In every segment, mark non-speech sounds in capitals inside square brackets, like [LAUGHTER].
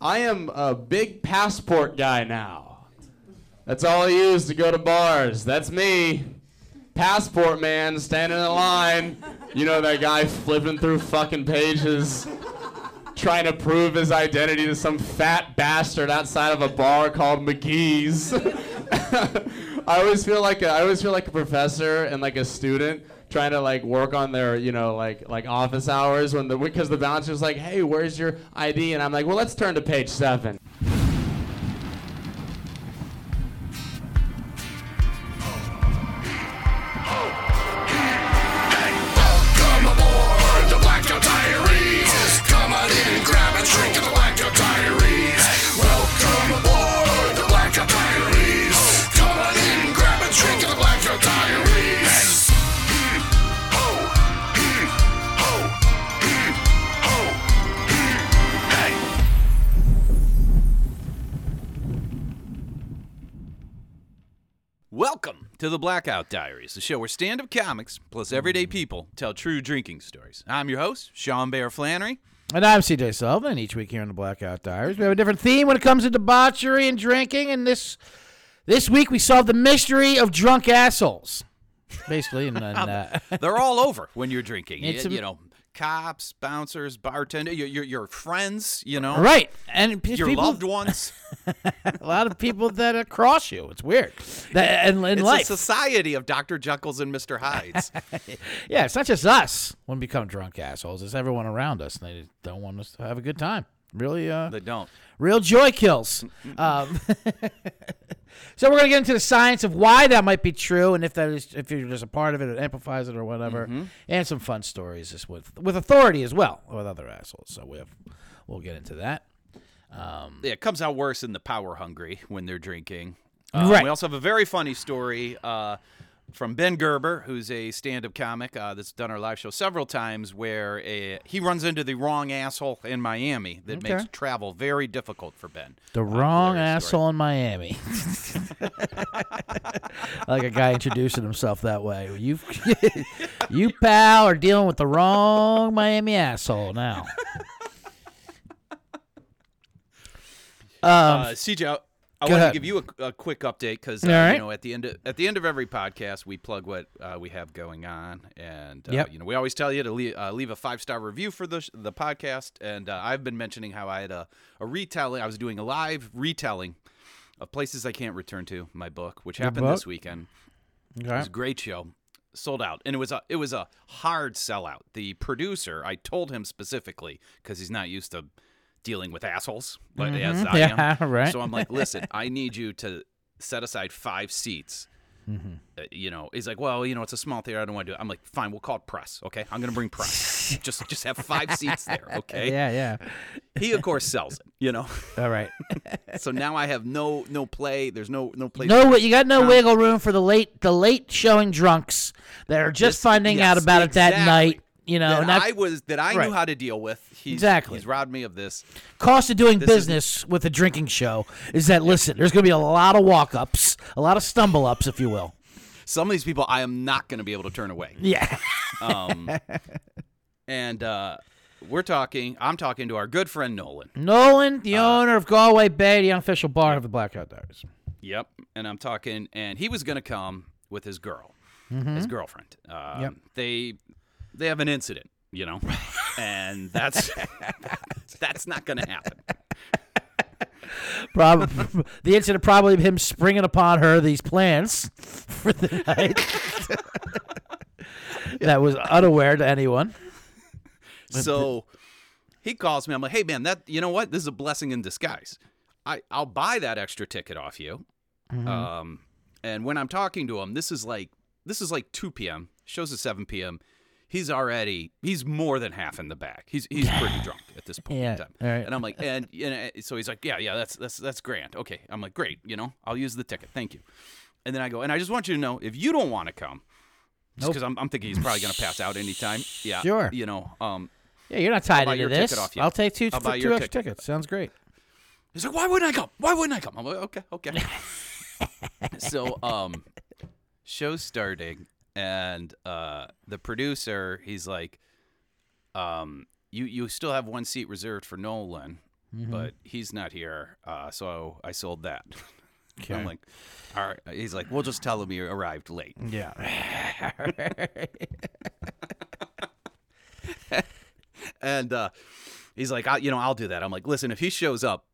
I am a big passport guy now. That's all I use to go to bars. That's me. Passport man standing in line. You know that guy flipping through fucking pages, trying to prove his identity to some fat bastard outside of a bar called McGee's. [LAUGHS] I always feel like a, I always feel like a professor and like a student trying to like work on their you know like like office hours when the because the bouncer's like hey where's your ID and I'm like well let's turn to page seven. To the Blackout Diaries, the show where stand up comics plus everyday people tell true drinking stories. I'm your host, Sean Bear Flannery. And I'm CJ Sullivan. Each week here on the Blackout Diaries, we have a different theme when it comes to debauchery and drinking. And this this week, we solved the mystery of drunk assholes. Basically, and [LAUGHS] then uh, They're all over when you're drinking. [LAUGHS] It's you, a- you know, cops, bouncers, bartender, your, your, your friends, you know, right, and your people, loved ones. [LAUGHS] a lot of people that cross you. It's weird. That, and in it's life, a society of Dr. Jekyll's and Mr. Hyde's. [LAUGHS] yeah, it's not just us when we become drunk assholes. It's everyone around us, and they don't want us to have a good time. Really, uh, they don't. Real joy kills. [LAUGHS] Um, so we're gonna get into the science of why that might be true, and if that is, if you're just a part of it, it amplifies it or whatever, and some fun stories just with with authority as well with other assholes. So we have, we'll get into that. Um, Yeah, it comes out worse in the power hungry when they're drinking. Um, Right. We also have a very funny story uh, from Ben Gerber, who's a stand-up comic uh, that's done our live show several times, where a, he runs into the wrong asshole in Miami that Okay. makes travel very difficult for Ben. the Uh, wrong story. asshole in Miami. [LAUGHS] like a guy introducing himself that way. You, [LAUGHS] you pal are dealing with the wrong Miami asshole now. [LAUGHS] Um, Uh, CJ, I, Go want ahead. to give you a, a quick update because uh, right. you know at the end of, at the end of every podcast we plug what uh, we have going on, and uh, Yep. you know we always tell you to leave, uh, leave a five star review for the sh- the podcast. And uh, I've been mentioning how I had a, a retelling. I was doing a live retelling of places I can't return to. My book, which happened book? this weekend. It was a great show. Sold out, and it was a it was a hard sellout. The producer, I told him specifically because he's not used to dealing with assholes, but as I Mm-hmm. [LAUGHS] Yeah, am. right. So I'm like, [LAUGHS] listen, I need you to set aside five seats. Mm-hmm. Uh, you know, he's like, well, you know, it's a small theater. I don't want to do it. I'm like, fine, we'll call it press. Okay, I'm gonna bring press. [LAUGHS] just just have five seats there. Okay. Yeah, yeah. He of course sells it. You know, All right. so now I have no no play. There's no no place. No, you got no Um, wiggle room for the late, the late showing drunks that are just finding out yes, about it that night. You know, that I was that I Right. knew how to deal with. He's, Exactly. He's robbed me of this. cost of doing this is- business with a drinking show is that listen, there's going to be a lot of walk ups, a lot of stumble ups, if you will. Some of these people I am not going to be able to turn away. Yeah. [LAUGHS] Um, and uh, we're talking. I'm talking to our good friend Nolan. Nolan, the Uh, owner of Galway Bay, the unofficial bar of the Blackout Diaries. Yep. And I'm talking, and he was going to come with his girl, his girlfriend. Um, Mm-hmm. Yep. They they have an incident, you know, [LAUGHS] and that's that's not going to happen. Prob- the incident probably him springing upon her these plans for the night. [LAUGHS] that was unaware to anyone. So he calls me. I'm like, hey man, that you know what? This is a blessing in disguise. I I'll buy that extra ticket off you. Mm-hmm. Um, and when I'm talking to him, this is like this is like 2 p.m. Shows at 7 p.m. He's already he's more than half in the bag. He's he's pretty drunk at this point Yeah, in time. right. And I'm like, and, and so he's like, yeah, yeah, that's that's that's grand. Okay. I'm like, great. You know, I'll use the ticket. Thank you. And then I go, and I just want you to know, if you don't want to come, just because I'm, I'm thinking he's probably gonna pass out anytime. Yeah. Sure. You know, um, Yeah, you're not tied into your this. ticket off you. I'll take 2 I'll two extra ticket. tickets. Sounds great. He's like, why wouldn't I come? Why wouldn't I come? I'm like, okay, okay. [LAUGHS] so, um, show's starting, and uh, the producer, he's like, um, you you still have one seat reserved for Nolan, Mm-hmm. but he's not here, uh, so I sold that. [LAUGHS] Okay. I'm like, all right. He's like, we'll just tell him you arrived late. Yeah. [LAUGHS] And uh, he's like, I, you know, I'll do that. I'm like, listen, if he shows up,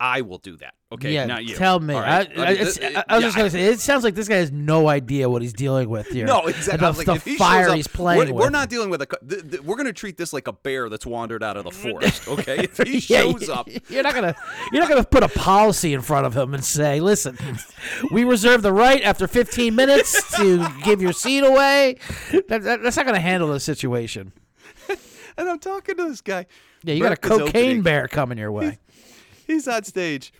I will do that. Okay, yeah. not you. Tell me. I, right? I, I mean, it's- th- I- was yeah, just gonna say. It sounds like this guy has no idea what he's dealing with here. No, exactly. The, like, the fire up, he's playing we're, with. we're not dealing with a. co- Th- th- we're going to treat this like a bear that's wandered out of the forest. [LAUGHS] Okay, if he Yeah, shows up, [LAUGHS] You're not gonna you're not gonna put a policy in front of him and say, "Listen, we reserve the right after 15 minutes to give your seat away." That, that- that's not gonna handle the situation. [LAUGHS] and I'm talking to this guy. Yeah, you got a cocaine bear coming your way. [LAUGHS] He's on stage.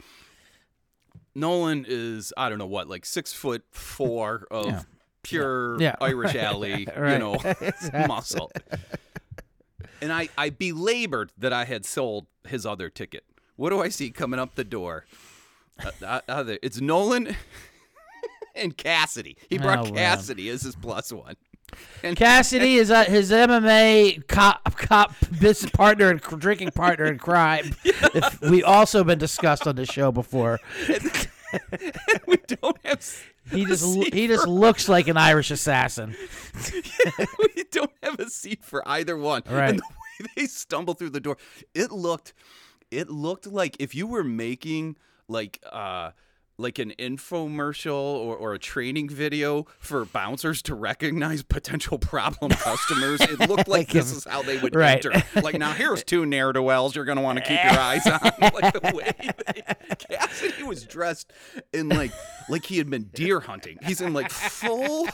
Nolan is I don't know what, like six foot four of Yeah. pure Yeah. Irish [LAUGHS] alley, you know, [LAUGHS] muscle. And I, I belabored that I had sold his other ticket. What do I see coming up the door? Uh, uh, it's Nolan and Cassidy. He brought Oh. Cassidy as his plus one. And Cassidy is uh, his MMA cop cop business partner and drinking partner in crime. [LAUGHS] If we also been discussed on the show before. [LAUGHS] we don't have He just he just [LAUGHS] looks like an Irish assassin. we don't have a seat for either one. Right. And the way they stumble through the door, it looked it looked like if you were making like uh like an infomercial or, or a training video for bouncers to recognize potential problem [LAUGHS] customers. It looked like this is how they would Right. enter. Like now here's two ne'er do wells you're gonna want to keep your eyes on. [LAUGHS] Like the way they, Cassidy was dressed in like like he had been deer hunting. He's in like full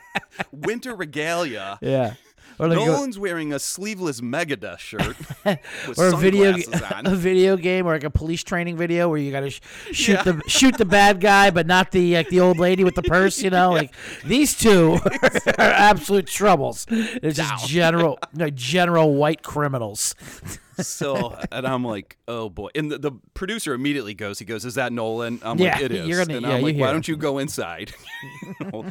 [LAUGHS] winter regalia. Yeah. Or like a- wearing a sleeveless Megadeth shirt [LAUGHS] or a video on. [LAUGHS] a video game or like a police training video where you got to sh- [LAUGHS] shoot Yeah. the shoot the bad guy but not the like the old lady with the purse you know? Like these two are absolute troubles. They're just general no, general white criminals so, and I'm like, oh boy. And the, the producer immediately goes, he goes, is that Nolan? I'm Yeah, like, it is. you're gonna- and yeah, I'm like, why don't you go inside? [LAUGHS] You know?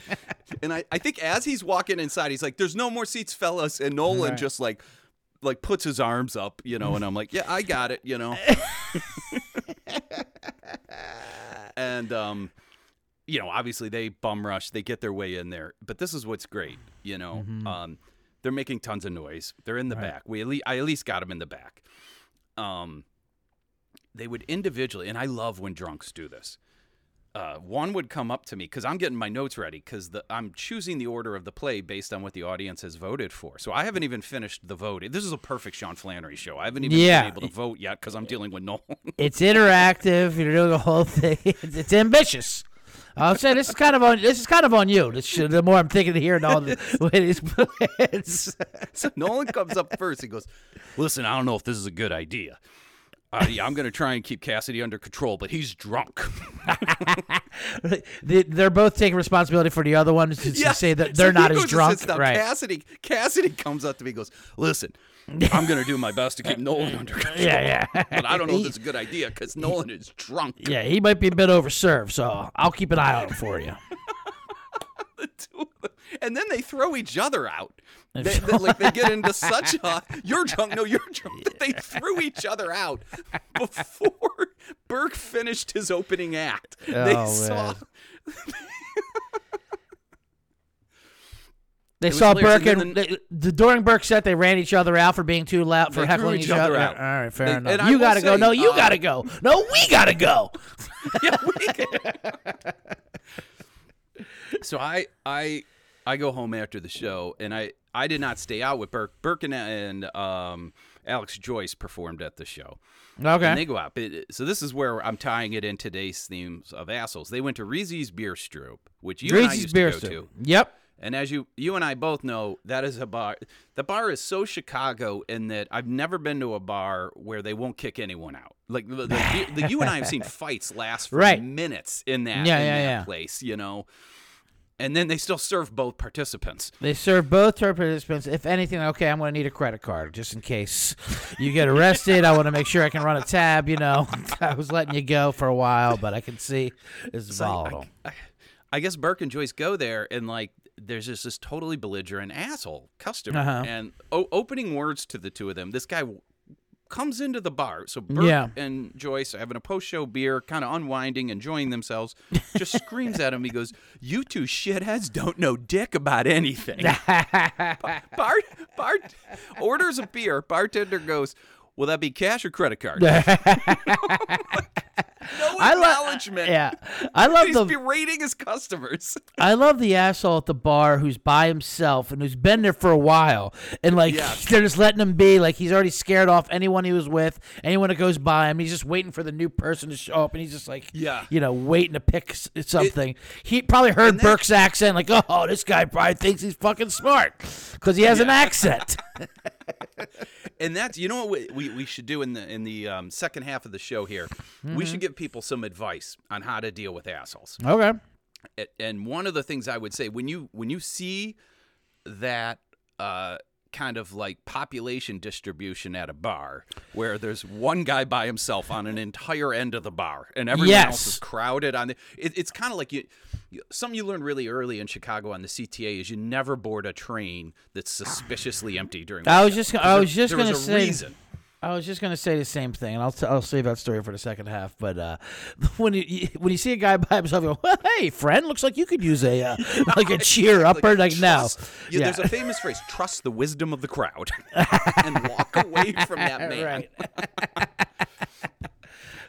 and I, I think as he's walking inside, he's like, there's no more seats, fellas. And Nolan Right. just like, like puts his arms up, you know, and I'm like, yeah, I got it, you know. [LAUGHS] and um you know, obviously they bum rush, they get their way in there. But this is what's great, you know. Um they're making tons of noise. They're in the Right. back. We at least, I at least got them in the back. Um they would individually and I love when drunks do this. Uh, one would come up to me because I'm getting my notes ready because I'm choosing the order of the play based on what the audience has voted for. So I haven't even finished the vote. This is a perfect Sean Flannery show. I haven't even Yeah. been able to vote yet because I'm dealing with Nolan. it's interactive you're doing the whole thing [LAUGHS] it's, it's ambitious I'll say this is kind of on this is kind of on you. This the more I'm thinking of hearing all the [LAUGHS] way these plans. So Nolan comes up first. He goes, "Listen, I don't know if this is a good idea. Uh, yeah, I'm going to try and keep Cassidy under control, but he's drunk." [LAUGHS] They- They're both taking responsibility for the other one to, to say that they're he not as drunk. Right. Cassidy, Cassidy comes up to me, and goes, "Listen, I'm going to do my best to keep Nolan [LAUGHS] under control, Yeah, yeah. but I don't know if is a good idea because [LAUGHS] Nolan is drunk." Yeah, he might be a bit overserved, so I'll keep an eye on him for you. [LAUGHS] the two of them. And then they throw each other out. They, they- like they get into such a you're drunk, no, you're drunk. That they threw each other out before Burke finished his opening act. they Oh, saw man. They saw Burke and and they, the, during Burke's set, they ran each other out for being too loud for heckling each each other out. All right, fair enough. and You gotta go. No, you uh, gotta go. No, we gotta go. [LAUGHS] yeah, we [LAUGHS] so I I I go home after the show and I I did not stay out with Burke. Burke and, and um Alex Joyce performed at the show. Okay, and they go out. But- So this is where I'm tying it in today's themes of assholes. They went to Resi's Bierstube, which you and I used beer to go stew. to. Yep. And as you you and I both know, that is a bar. The bar is so Chicago in that I've never been to a bar where they won't kick anyone out. Like the, the, the you and I have seen [LAUGHS] fights last for Right. minutes in that Yeah, in yeah, that yeah. place, you know. And then they still serve both participants. They serve both participants. If anything, okay, I'm going to need a credit card just in case you get arrested. I want to make sure I can run a tab. You know, [LAUGHS] I was letting you go for a while, but I can see it's volatile. I guess Burke and Joyce go there and like there's just this totally belligerent asshole customer, Uh-huh. and o- opening words to the two of them. This guy comes into the bar, so Burke Yeah. and Joyce are having a post-show beer, kind of unwinding, enjoying themselves. [LAUGHS] Just screams at him. He goes, "You two shitheads don't know dick about anything." [LAUGHS] Bart, Bart orders a beer. Bartender goes, "Will that be cash or credit card?" [LAUGHS] no [LAUGHS] I lo- acknowledgement. Yeah, I love He's the berating his customers. [LAUGHS] I love the asshole at the bar who's by himself and who's been there for a while, and like Yes. they're just letting him be. Like he's already scared off anyone he was with, anyone that goes by him. He's just waiting for the new person to show up, and he's just like, Yeah. you know, waiting to pick something. he probably heard that- Burke's accent, like, oh, this guy probably thinks he's fucking smart because he has an accent. And that's you know what we, we, we should do in the in the um, second half of the show here. We should give people some advice on how to deal with assholes. okay. And one of the things I would say when you when you see that uh, kind of like population distribution at a bar where there's one guy by himself on an entire end of the bar and everyone else is crowded on the it, it's kind of like you, you something you learned really early in Chicago on the CTA is you never board a train that's suspiciously empty during I was just, I was just there gonna was say. reason. I was just gonna say the same thing, and I'll t- I'll save that story for the second half. But uh, [LAUGHS] when you- you when you see a guy [LAUGHS] by himself, you go, well, "Hey, friend, looks like you could use a uh, [LAUGHS] like a cheer upper." Like, no, trust- yeah, There's a famous phrase: "Trust the wisdom of the crowd," and walk away from that man. right.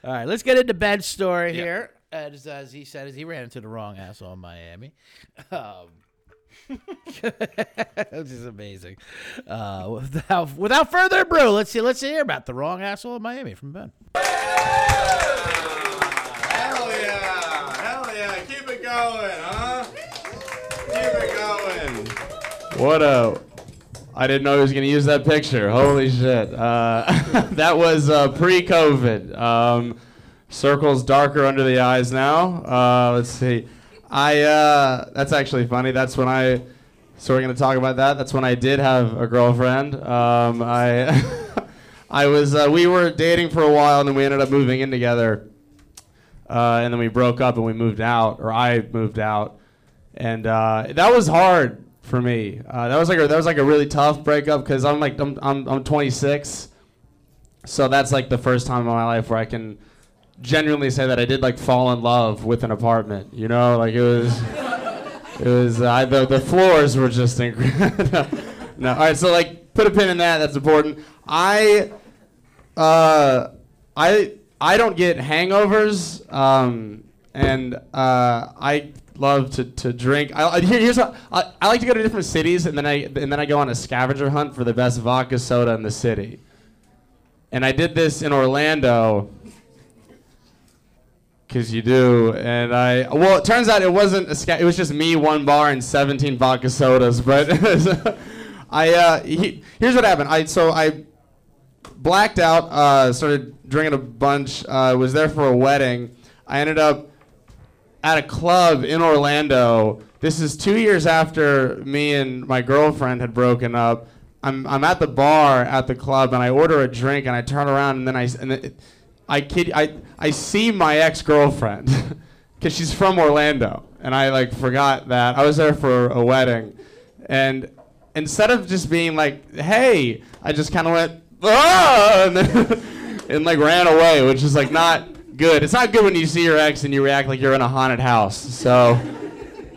All right, let's get into Ben's story here. As, as he said, as he ran into the wrong asshole in Miami. Um, [LAUGHS] which is amazing. Uh, without without further ado, let's see. Let's hear about the wrong asshole in Miami from Ben. Hell yeah! Hell yeah! Keep it going, huh? Keep it going. What a. I didn't know he was going to use that picture. Holy shit. Uh, [LAUGHS] that was uh, pre COVID. Um, circles darker under the eyes now. Uh, let's see. I. Uh, that's actually funny. That's when I. So we're to talk about that. That's when I did have a girlfriend. Um, I. [LAUGHS] I was. Uh, we were dating for a while and then we ended up moving in together uh, and then we broke up and we moved out, or I moved out, and uh, that was hard for me. Uh, that was like a, that was like a really tough breakup because I'm like I'm, I'm I'm 26, so that's like the first time in my life where I can genuinely say that I did like fall in love with an apartment. You know, like it was it was uh, I, the the floors were just incredible. [LAUGHS] no, no, all right, so like put a pin in that. That's important. I uh, I I don't get hangovers, um, and uh, I love to, to drink. I, I- here, here's what, I, I like to go to different cities, and then I and then I go on a scavenger hunt for the best vodka soda in the city. And I did this in Orlando. Cause you do, and I well, it turns out it wasn't a sca- it was just me, one bar, and 17 vodka sodas. But [LAUGHS] I uh, he, here's what happened. I so I blacked out, uh, started drinking a bunch, uh, was there for a wedding. I ended up at a club in Orlando. This is two years after me and my girlfriend had broken up. I'm, I'm at the bar at the club and I order a drink and I turn around and then I and it, I kid I, I see my ex girlfriend because [LAUGHS] she's from Orlando and I like forgot that. I was there for a wedding and instead of just being like hey I just kind of went ah! [LAUGHS] And, then and like ran away which is like not good. It's not good when you see your ex and you react like you're in a haunted house. So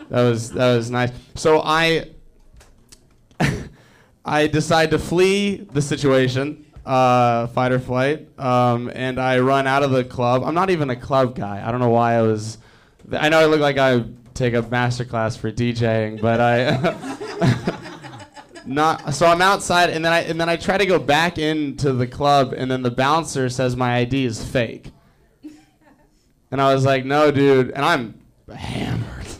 that was that was nice. So I [LAUGHS] I decide to flee the situation, uh, fight or flight, um, and I run out of the club. I'm not even a club guy. I don't know why I was. I know I look like I take a master class for DJing, but I. [LAUGHS] not so I'm outside, and then I and then I try to go back into the club, and then the bouncer says my ID is fake. And I was like, no, dude. And I'm hammered. [LAUGHS]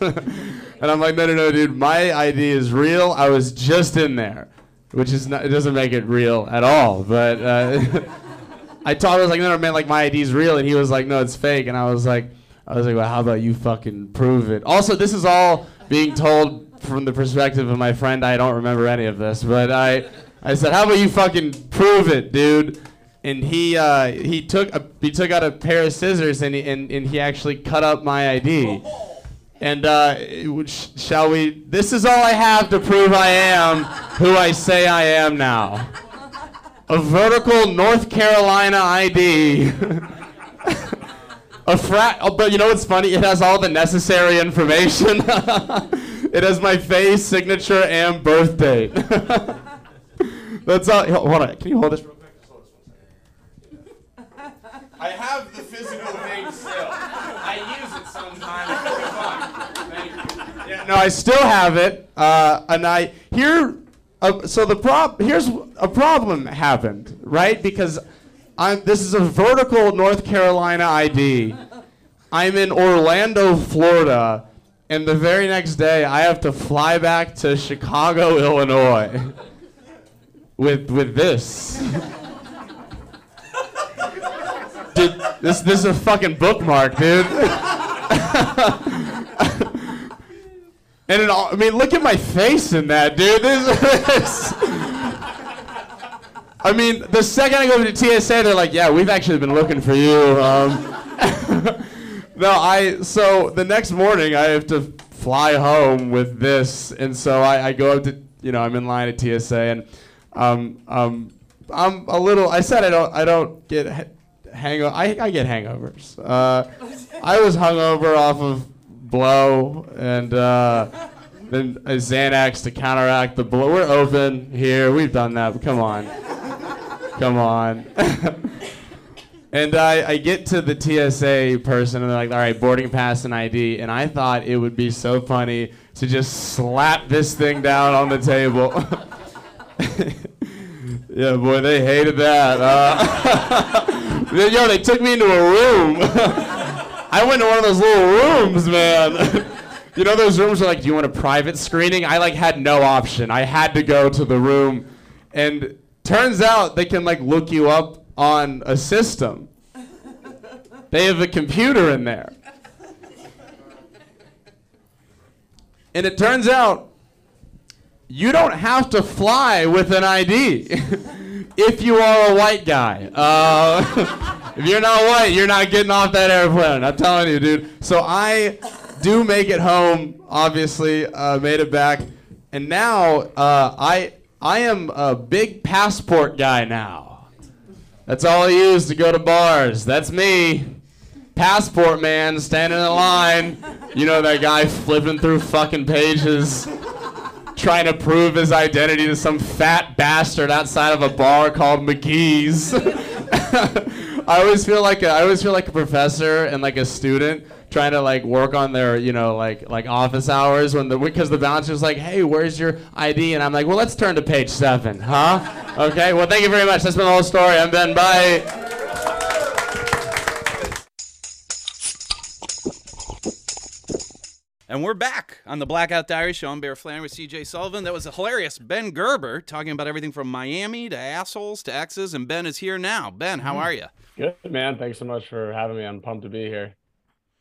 and I'm like, no, no, no, dude. My ID is real. I was just in there, which is not, it doesn't make it real at all. But uh, [LAUGHS] I told him I was like, no, no, man, like my ID is real. And he was like, no, it's fake. And I was like, I was like, well, how about you fucking prove it? Also, this is all being told from the perspective of my friend. I don't remember any of this, but I, I said, how about you fucking prove it, dude? and he uh, he took a, he took out a pair of scissors and he, and, and he actually cut up my ID. And uh, shall we? This is all I have to prove I am who I say I am now. A vertical North Carolina ID. [LAUGHS] A frat, oh, but you know what's funny? It has all the necessary information. [LAUGHS] it has my face, signature, and birth date. [LAUGHS] That's all. Hold on. Can you hold this real quick? I have the physical thing still. I use it sometimes. Thank you. Yeah, no, I still have it, uh, and I here. Uh, so the prob here's a problem happened, right? Because I'm this is a vertical North Carolina ID. I'm in Orlando, Florida, and the very next day I have to fly back to Chicago, Illinois, with with this. [LAUGHS] Dude, this this is a fucking bookmark, dude. [LAUGHS] and it all, I mean, look at my face in that, dude. This, [LAUGHS] I mean, the second I go to TSA, they're like, "Yeah, we've actually been looking for you." Um, [LAUGHS] no, I. So the next morning, I have to fly home with this, and so I, I go up to, you know, I'm in line at TSA, and um, um, I'm a little. I said I don't. I don't get ha- hangover. I, I get hangovers. Uh, I was hungover off of blow, and uh, then a Xanax to counteract the blow. We're open here. We've done that. Come on. Come on. [LAUGHS] and I, I get to the TSA person, and they're like, all right, boarding pass and ID. And I thought it would be so funny to just slap this thing down on the table. [LAUGHS] yeah, boy, they hated that. Uh, [LAUGHS] yo, they took me into a room. I went to one of those little rooms, man. [LAUGHS] you know those rooms are like, do you want a private screening? I like had no option. I had to go to the room, and turns out they can like look you up on a system. They have a computer in there. And it turns out you don't have to fly with an ID [LAUGHS] if you are a white guy. Uh, [LAUGHS] if you're not white, you're not getting off that airplane. I'm telling you, dude. So I do make it home. Obviously, uh, made it back, and now uh, I I am a big passport guy now. That's all I use to go to bars. That's me. Passport man standing in line. You know that guy flipping through fucking pages trying to prove his identity to some fat bastard outside of a bar called McGee's. [LAUGHS] I always feel like a, I always feel like a professor and like a student trying to like work on their you know like like office hours when the because the bouncer's like hey where's your ID and I'm like well let's turn to page seven huh okay well thank you very much that's been the whole story I'm Ben bye. And we're back on the Blackout Diary show. I'm Bear Flannery with CJ Sullivan. That was a hilarious Ben Gerber talking about everything from Miami to assholes to exes, and Ben is here now. Ben, how mm-hmm. are you? Good man. Thanks so much for having me. I'm pumped to be here,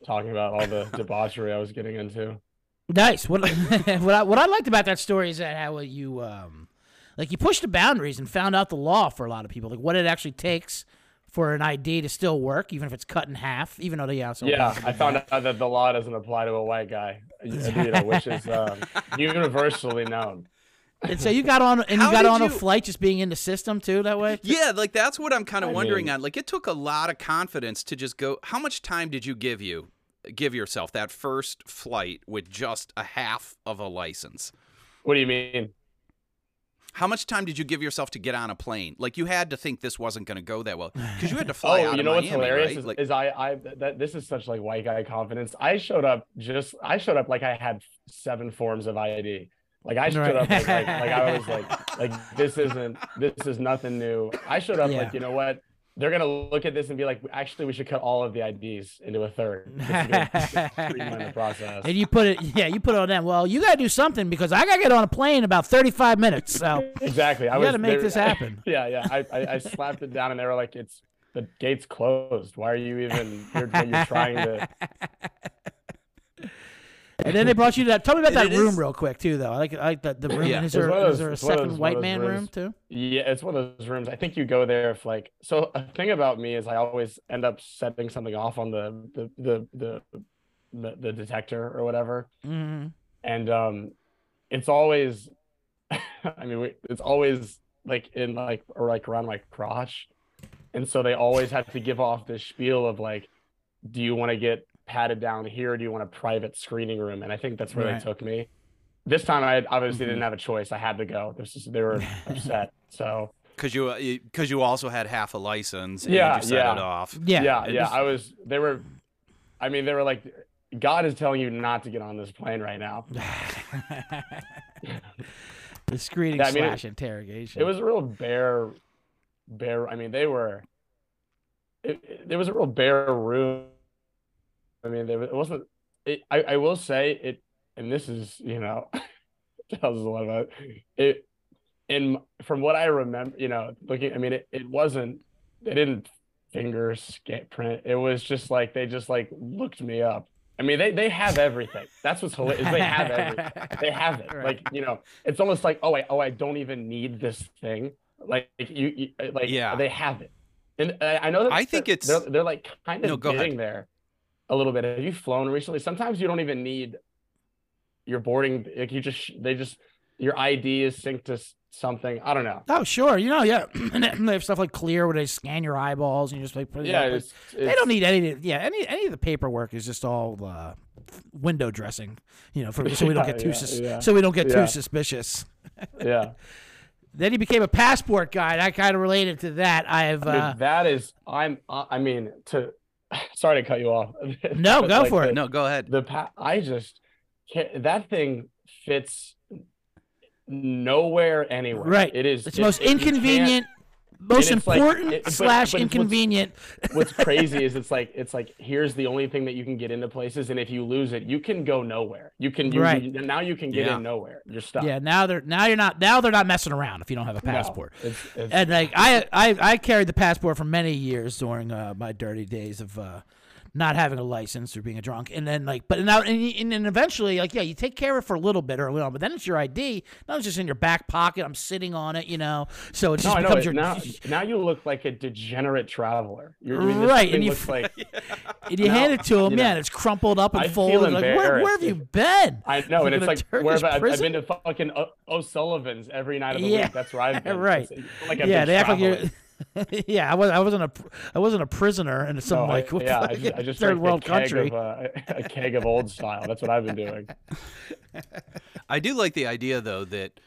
talking about all the [LAUGHS] debauchery I was getting into. Nice. What [LAUGHS] what I, what I liked about that story is that how you um like you pushed the boundaries and found out the law for a lot of people, like what it actually takes for an ID to still work, even if it's cut in half, even though they also Yeah, I found out that the law doesn't apply to a white guy, [LAUGHS] you know, which is um, universally known. And so you got on and you got did on a flight just being in the system too that way. Yeah, like that's what I'm kind of I wondering mean- on. Like it took a lot of confidence to just go. How much time did you give you, give yourself that first flight with just a half of a license? What do you mean? How much time did you give yourself to get on a plane? Like you had to think this wasn't going to go that well because you had to [LAUGHS] fly oh, out you of know what's Miami, hilarious right? is, Like- is I I that this is such like white guy confidence. I showed up just I showed up like I had seven forms of ID. Like I showed Right. up like, like like I was like like this isn't this is nothing new. I showed up Yeah. like you know what they're gonna look at this and be like actually we should cut all of the IDs into a third. just to go streamline the process. And you put it, yeah, you put it on them. Well, you gotta do something because I gotta get on a plane in about thirty-five minutes. So Exactly. I was gotta make they- this happen. [LAUGHS] yeah, yeah. I, I I slapped it down and they were like, "It's the gate's closed. Why are you even? You're, you're trying to." And then they brought you to that. Tell me about that it room is- real quick too, though. I like I like the, the room. Yeah. Is there one of is there a it's one of second those- white of those man room too? Yeah, it's one of those rooms. I think you go there if like so. A thing about me is I always end up setting something off on the the the the the, the detector or whatever. Mhm. and um it's always [LAUGHS] i mean it's always like in like or like around my crotch and so they always have to give off this spiel of like do you want to get patted down here do you want a private screening room and i think that's where Right. they took me this time i obviously Mhm. didn't have a choice i had to go this is they were [LAUGHS] upset so Because you because you also had half a license. And Yeah, you set yeah. it off. Yeah. yeah it yeah is- i was they were i mean they were like god is telling you not to get on this plane right now [LAUGHS] the screening Yeah, I mean, it- slash interrogation. it was a real bare bare i mean they were it, it, there was a real bare room i mean there, it wasn't it, I, I will say it and this is you know [LAUGHS] tells us a lot about it. In from what i remember you know looking i mean it, it wasn't they didn't finger scan print. It was just like they just like looked me up. I mean they they have everything. That's what's hilarious they have everything. They [LAUGHS] have it. Right. like you know it's almost like oh I, oh I don't even need this thing. Like you, you like Yeah. they have it. And I, I know that I think they're- it's- they're, they're like kind of No, go ahead. getting there a little bit have you flown recently sometimes you don't even need your boarding like you just they just your ID is synced to something I don't know Oh, sure. You know, yeah. [CLEARS THROAT] And they have stuff like Clear where they scan your eyeballs and you just like put it yeah up. it's, they it's- don't need any. Yeah, any any of the paperwork is just all uh, window dressing. You know, for, so we don't get [LAUGHS] too yeah, sus- yeah. so we don't get Yeah. too suspicious. yeah [LAUGHS] Then he became a passport guy. and I kind of related to that. I've Dude, uh, that is I'm I mean to [LAUGHS] sorry to cut you off [LAUGHS] No, go Like, for the- it. No, go ahead. the pa- I just can't, that thing fits nowhere anywhere. right. It is. It's it- most it- inconvenient, most it's like- important it- but- slash but it's what's- inconvenient. What's [LAUGHS] crazy is it's like it's like here's the only thing that you can get into places, and if you lose it, you can go nowhere. You can you, Right. you- now you can get Yeah. in nowhere. You're stuck. Yeah, now they're now you're not now they're not messing around if you don't have a No, passport. it's, it's, And like I, I, I carried the passport for many years during uh, my dirty days of uh, not having a license or being a drunk, and then like, but now and, y- and eventually, like, yeah, you take care of it for a little bit or a little, but then it's your ID. Now it's just in your back pocket. I'm sitting on it, you know. So it just know becomes your now. [LAUGHS] [LAUGHS] Now you look like a degenerate traveler. You're I mean, Right, and you like [LAUGHS] and you now, hand it to him, you yeah, know, and it's crumpled up and I folded. Like, where, where have you been? I know, and it's like Turkish where have I, I've, I've been to fucking o- O'Sullivan's every night of the Yeah, week. That's where I've been. right. It's like I've yeah, they act like you're. [LAUGHS] yeah, I was. I wasn't a. pr- I wasn't a prisoner in some No, I- like yeah, I [LAUGHS] just, I just third drank world a keg country. Of, uh, a keg of old style. That's what I've been doing. [LAUGHS] I do like the idea though that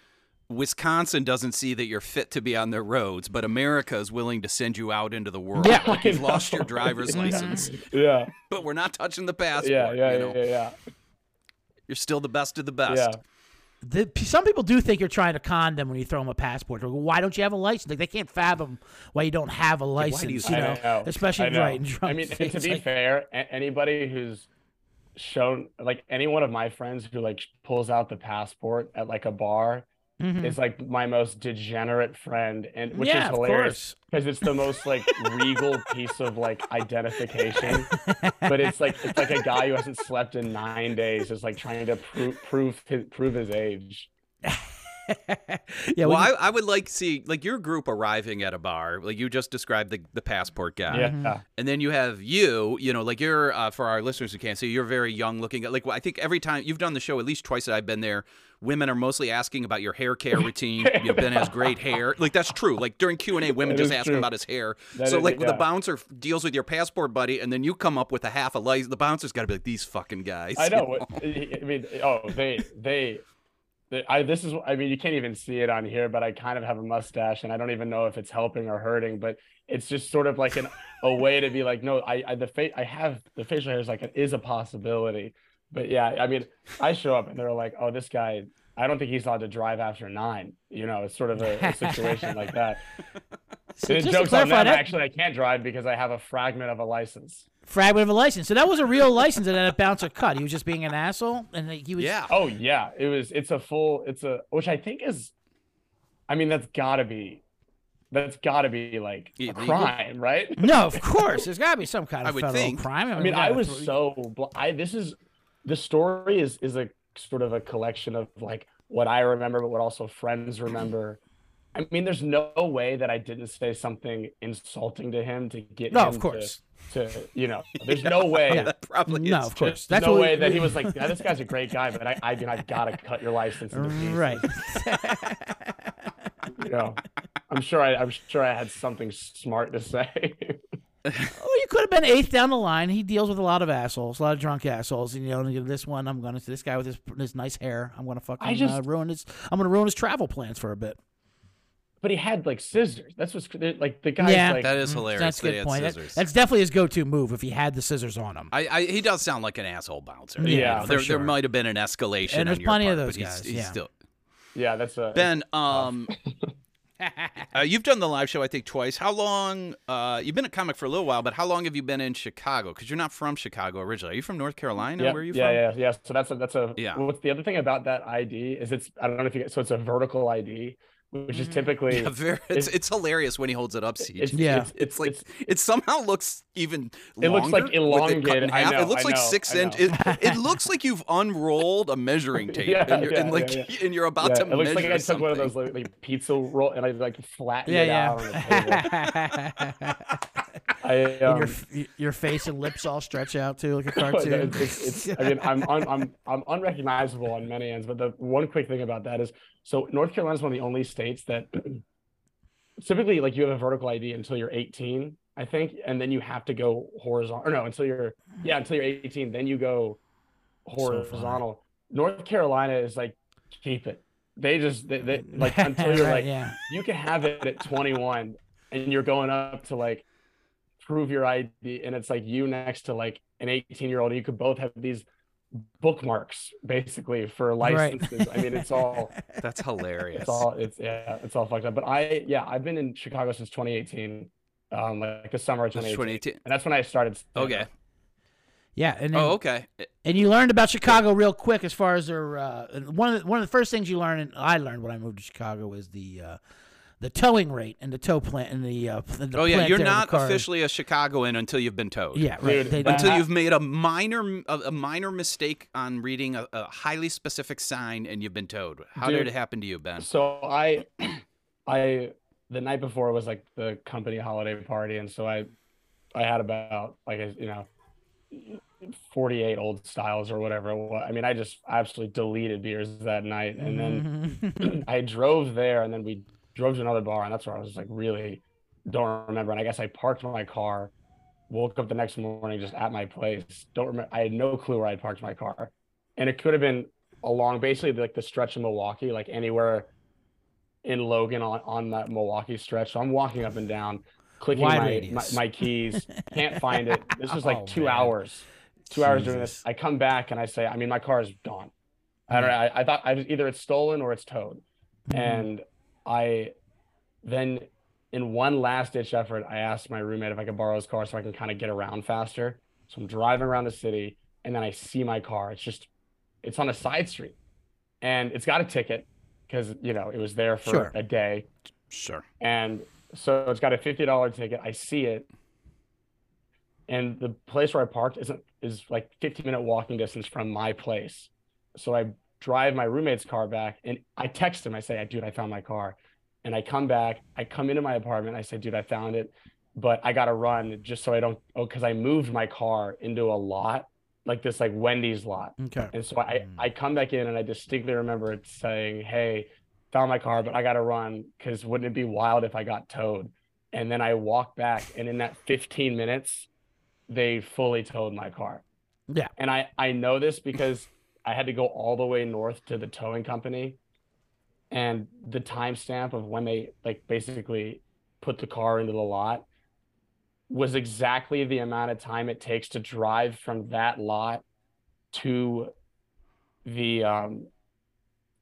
Wisconsin doesn't see that you're fit to be on their roads, but America is willing to send you out into the world. Yeah. like you've lost your know. driver's license, Yeah, but we're not touching the passport. yeah, yeah, you yeah, know? yeah, yeah. You're still the best of the best. yeah. The, some people do think you're trying to con them when you throw them a passport. Like, Why don't you have a license? Like they can't fathom why you don't have a license. you know, know. especially know. right I mean, [LAUGHS] and to be like- fair, anybody who's shown like any one of my friends who like pulls out the passport at like a bar Mhm. is like my most degenerate friend, and which yeah, is hilarious because it's the most like regal [LAUGHS] piece of like identification. But it's like it's like a guy who hasn't slept in nine days, is like trying to prove prove his, prove his age. [LAUGHS] yeah, well, we- I, I would like see like your group arriving at a bar, like you just described the the passport guy. Yeah, And then you have you, you know, like you're uh, for our listeners who can't see, you're very young looking. Like I think every time you've done the show, at least twice that I've been there, women are mostly asking about your hair care [LAUGHS] routine. you know, Ben has great hair. Like that's true. Like during Q and A, women That just ask him about his hair. That so is- like the bouncer deals with your passport buddy, and then you come up with a half a license. The bouncer's got to be like these fucking guys. I [LAUGHS] you know. I mean, oh, they, they, they, I, this is, I mean, you can't even see it on here, but I kind of have a mustache and I don't even know if it's helping or hurting, but it's just sort of like an, a way to be like, no, I, I, the face, I have the facial hair is like, it is a possibility. But yeah, I mean, I show up and they're like, oh, this guy, I don't think he's allowed to drive after nine. You know, it's sort of a, a situation like that. [LAUGHS] so The just to joke's on clarify them. that Actually, I can't drive because I have a fragment of a license. fragment of a license. So that was a real license that a bouncer cut. He was just being an asshole, and he was. yeah. Oh yeah, it was. It's a full. It's a which I think is. I mean, that's got to be. That's got to be like a crime, right? No, of course. There's got to be some kind I of would federal think. crime. I mean, I yeah, was so. Bl- I this is, the story is is a sort of a collection of like what I remember, but what also friends remember, I mean, there's no way that I didn't say something insulting to him to get No, him of course. To, to you know, [LAUGHS] there's no way. [LAUGHS] that probably No, is of course. There's That's no way we- that he [LAUGHS] was like, yeah, this guy's a great guy, but I, I mean, I've got to cut your license. into pieces." Right. You know, I'm sure I, I'm sure I had something smart to say. Well, you could have been eighth down the line. He deals with a lot of assholes, a lot of drunk assholes. And you know, this one, I'm gonna this guy with his this nice hair. I'm gonna fucking I just- uh, ruin his. I'm gonna ruin his travel plans for a bit. but he had like scissors. That's what's like the guy. Yeah. like. That is Mm, hilarious. That's a good had point. That- that's definitely his go-to move if he had the scissors on him. I, I, he does sound like an asshole bouncer. Yeah, You know, for there, sure. there might have been an escalation. And there's on your plenty of those but he's- guys, He's, yeah. still yeah, that's a Ben. Um, [LAUGHS] [LAUGHS] uh, you've done the live show, I think, twice. How long? Uh, you've been a comic for a little while, but how long have you been in Chicago? Because you're not from Chicago originally. Are you from North Carolina? Yeah, Where are you yeah, from? yeah, yeah. So that's a that's a Yeah. What's the other thing about that ID is it's I don't know if you get so it's a vertical ID, which is mm. typically Yeah, very, [LAUGHS] it's, It's- it's hilarious when he holds it up, CJ. it's, Yeah. it's, It's like it somehow looks even. It looks like longer with it elongated. I know, It looks I like know, six inch. It, it looks like you've unrolled a measuring [LAUGHS] tape, Yeah, and, you're, and like yeah, and you're about yeah, to it looks measure like I took one of those like, like pizza roll and I like flattened yeah, it yeah. out on the table. [LAUGHS] I um, your your face and lips all stretch out too, like a [LAUGHS] cartoon. it's, it's, I mean, I'm, un, I'm I'm unrecognizable on many ends. But the one quick thing about that is, so North Carolina is one of the only states that [CLEARS THROAT] typically, like, you have a vertical ID until you're 18, I think, and then you have to go horizontal. Or no, until you're yeah, until you're 18, then you go horizontal. North Carolina is like, keep it. They just they, they like [LAUGHS] until you're like yeah. you can have it at 21 and you're going up to like prove your ID and it's like you next to like an 18 year old you could both have these bookmarks basically for Right. licenses. I mean it's all [LAUGHS] That's hilarious. it's all it's yeah, it's all fucked up. But I yeah, I've been in Chicago since 2018. Um like the summer of 2018. 2018. And that's when I started stand-up. Okay. Yeah, and then, Oh, okay. and you learned about Chicago real quick as far as their uh, one of the, one of the first things you learn and I learned when I moved to Chicago was the uh, the towing rate and the tow plant and the, uh, the Oh yeah, plant you're not officially a Chicagoan until you've been towed. yeah right Dude, they, that- Until you've made a minor a, a minor mistake on reading a, a highly specific sign and you've been towed. How did it happen to you, Ben? So I, [CLEARS THROAT] I the night before was like the company holiday party, and so I, I had about like a, you know, forty eight old styles or whatever. I mean, I just absolutely deleted beers that night, and then [LAUGHS] [CLEARS THROAT] I drove there, and then we drove to another bar, and that's where I was like really don't remember. And I guess I parked my car, woke up the next morning just at my place. Don't remember. I had no clue where I parked my car, and it could have been along basically like the stretch of Milwaukee, like anywhere in Logan on, on that Milwaukee stretch. So I'm walking up and down, clicking my, my, my keys, can't find it. This was like [LAUGHS] Oh, two man. hours, two hours doing this. I come back and I say, I mean, my car is gone. I don't know. I, I thought I was either it's stolen or it's towed. Mm-hmm. And I then in one last ditch effort, I asked my roommate if I could borrow his car so I can kind of get around faster. So I'm driving around the city and then I see my car. It's just it's on a side street and it's got a ticket because you know it was there for Sure. a day Sure. and so it's got a fifty dollar ticket. I see it, and the place where I parked isn't is like fifteen minute walking distance from my place. So I drive my roommate's car back, and I text him. I say, "Dude, I found my car," and I come back. I come into my apartment. I say, "Dude, I found it, but I gotta run just so I don't oh because I moved my car into a lot like this like Wendy's lot." okay And so I, hmm. I come back in and I distinctly remember it saying, Hey, found my car, but I got to run because wouldn't it be wild if I got towed? And then I walk back, and in that 15 minutes, they fully towed my car. Yeah. And I, I know this because I had to go all the way north to the towing company. And the timestamp of when they like basically put the car into the lot was exactly the amount of time it takes to drive from that lot to the um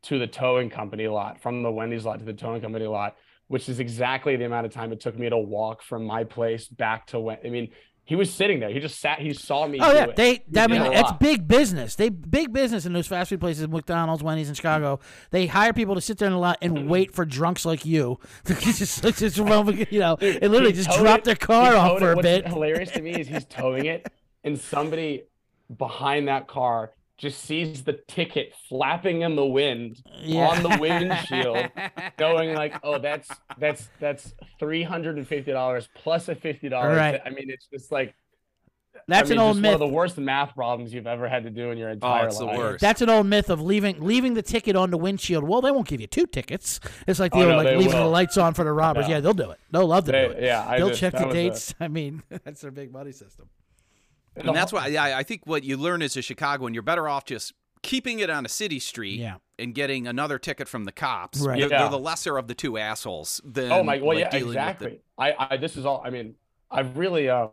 to the towing company lot from the Wendy's lot to the towing company lot, which is exactly the amount of time it took me to walk from my place back to when I mean he was sitting there. He just sat. He saw me. Oh yeah, it. they. He I mean, it's big business. They big business in those fast food places, McDonald's, Wendy's in Chicago. They hire people to sit there in a lot and mm-hmm. wait for drunks like you [LAUGHS] to just, just you know, Dude, and literally just drop it- their he car off for a What's bit. hilarious to me is he's towing it, and somebody behind that car just sees the ticket flapping in the wind Yeah. on the windshield, [LAUGHS] going like, "Oh, that's that's that's three hundred and fifty dollars plus a fifty dollars." Right. I mean, it's just like That's I mean, an old myth. One of the worst math problems you've ever had to do in your oh, entire Oh, it's the life. worst. That's an old myth of leaving leaving the ticket on the windshield. Well, they won't give you two tickets. It's like the Oh, old, no, like they leaving the lights on for the robbers. Yeah. Yeah, they'll do it. They'll love to They- do it. yeah, I they'll just- check the dates. [LAUGHS] I mean, [LAUGHS] that's their big money system. And that's why yeah, I think what you learn is a Chicagoan, you're better off just keeping it on a city street Yeah. and getting another ticket from the cops. Right. They're, Yeah. they're the lesser of the two assholes. Than, Oh my, well, like, yeah, dealing with the- exactly. I, I, this is all. I mean, I've really, um,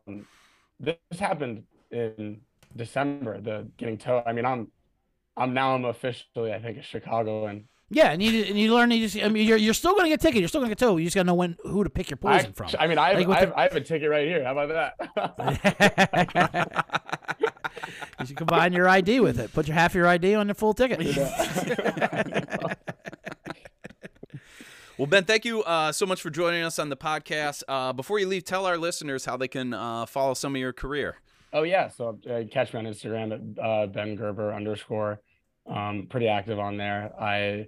this happened in December. The getting towed. I mean, I'm, I'm now I'm officially, I think, a Chicagoan. Yeah, and you and you learn. You just, I mean, you're, you're still going to get ticket. You're still going to get towed. You just got to know when who to pick your I, poison from. I mean, I have, Like with I, the- have, I have a ticket right here. How about that? [LAUGHS] you should combine your ID with it. Put your half your ID on the full ticket. [LAUGHS] [LAUGHS] Well, Ben, thank you uh, so much for joining us on the podcast. Uh, before you leave, tell our listeners how they can uh, follow some of your career. oh yeah, so uh, catch me on Instagram at uh, Ben Gerber underscore. Um, pretty active on there. I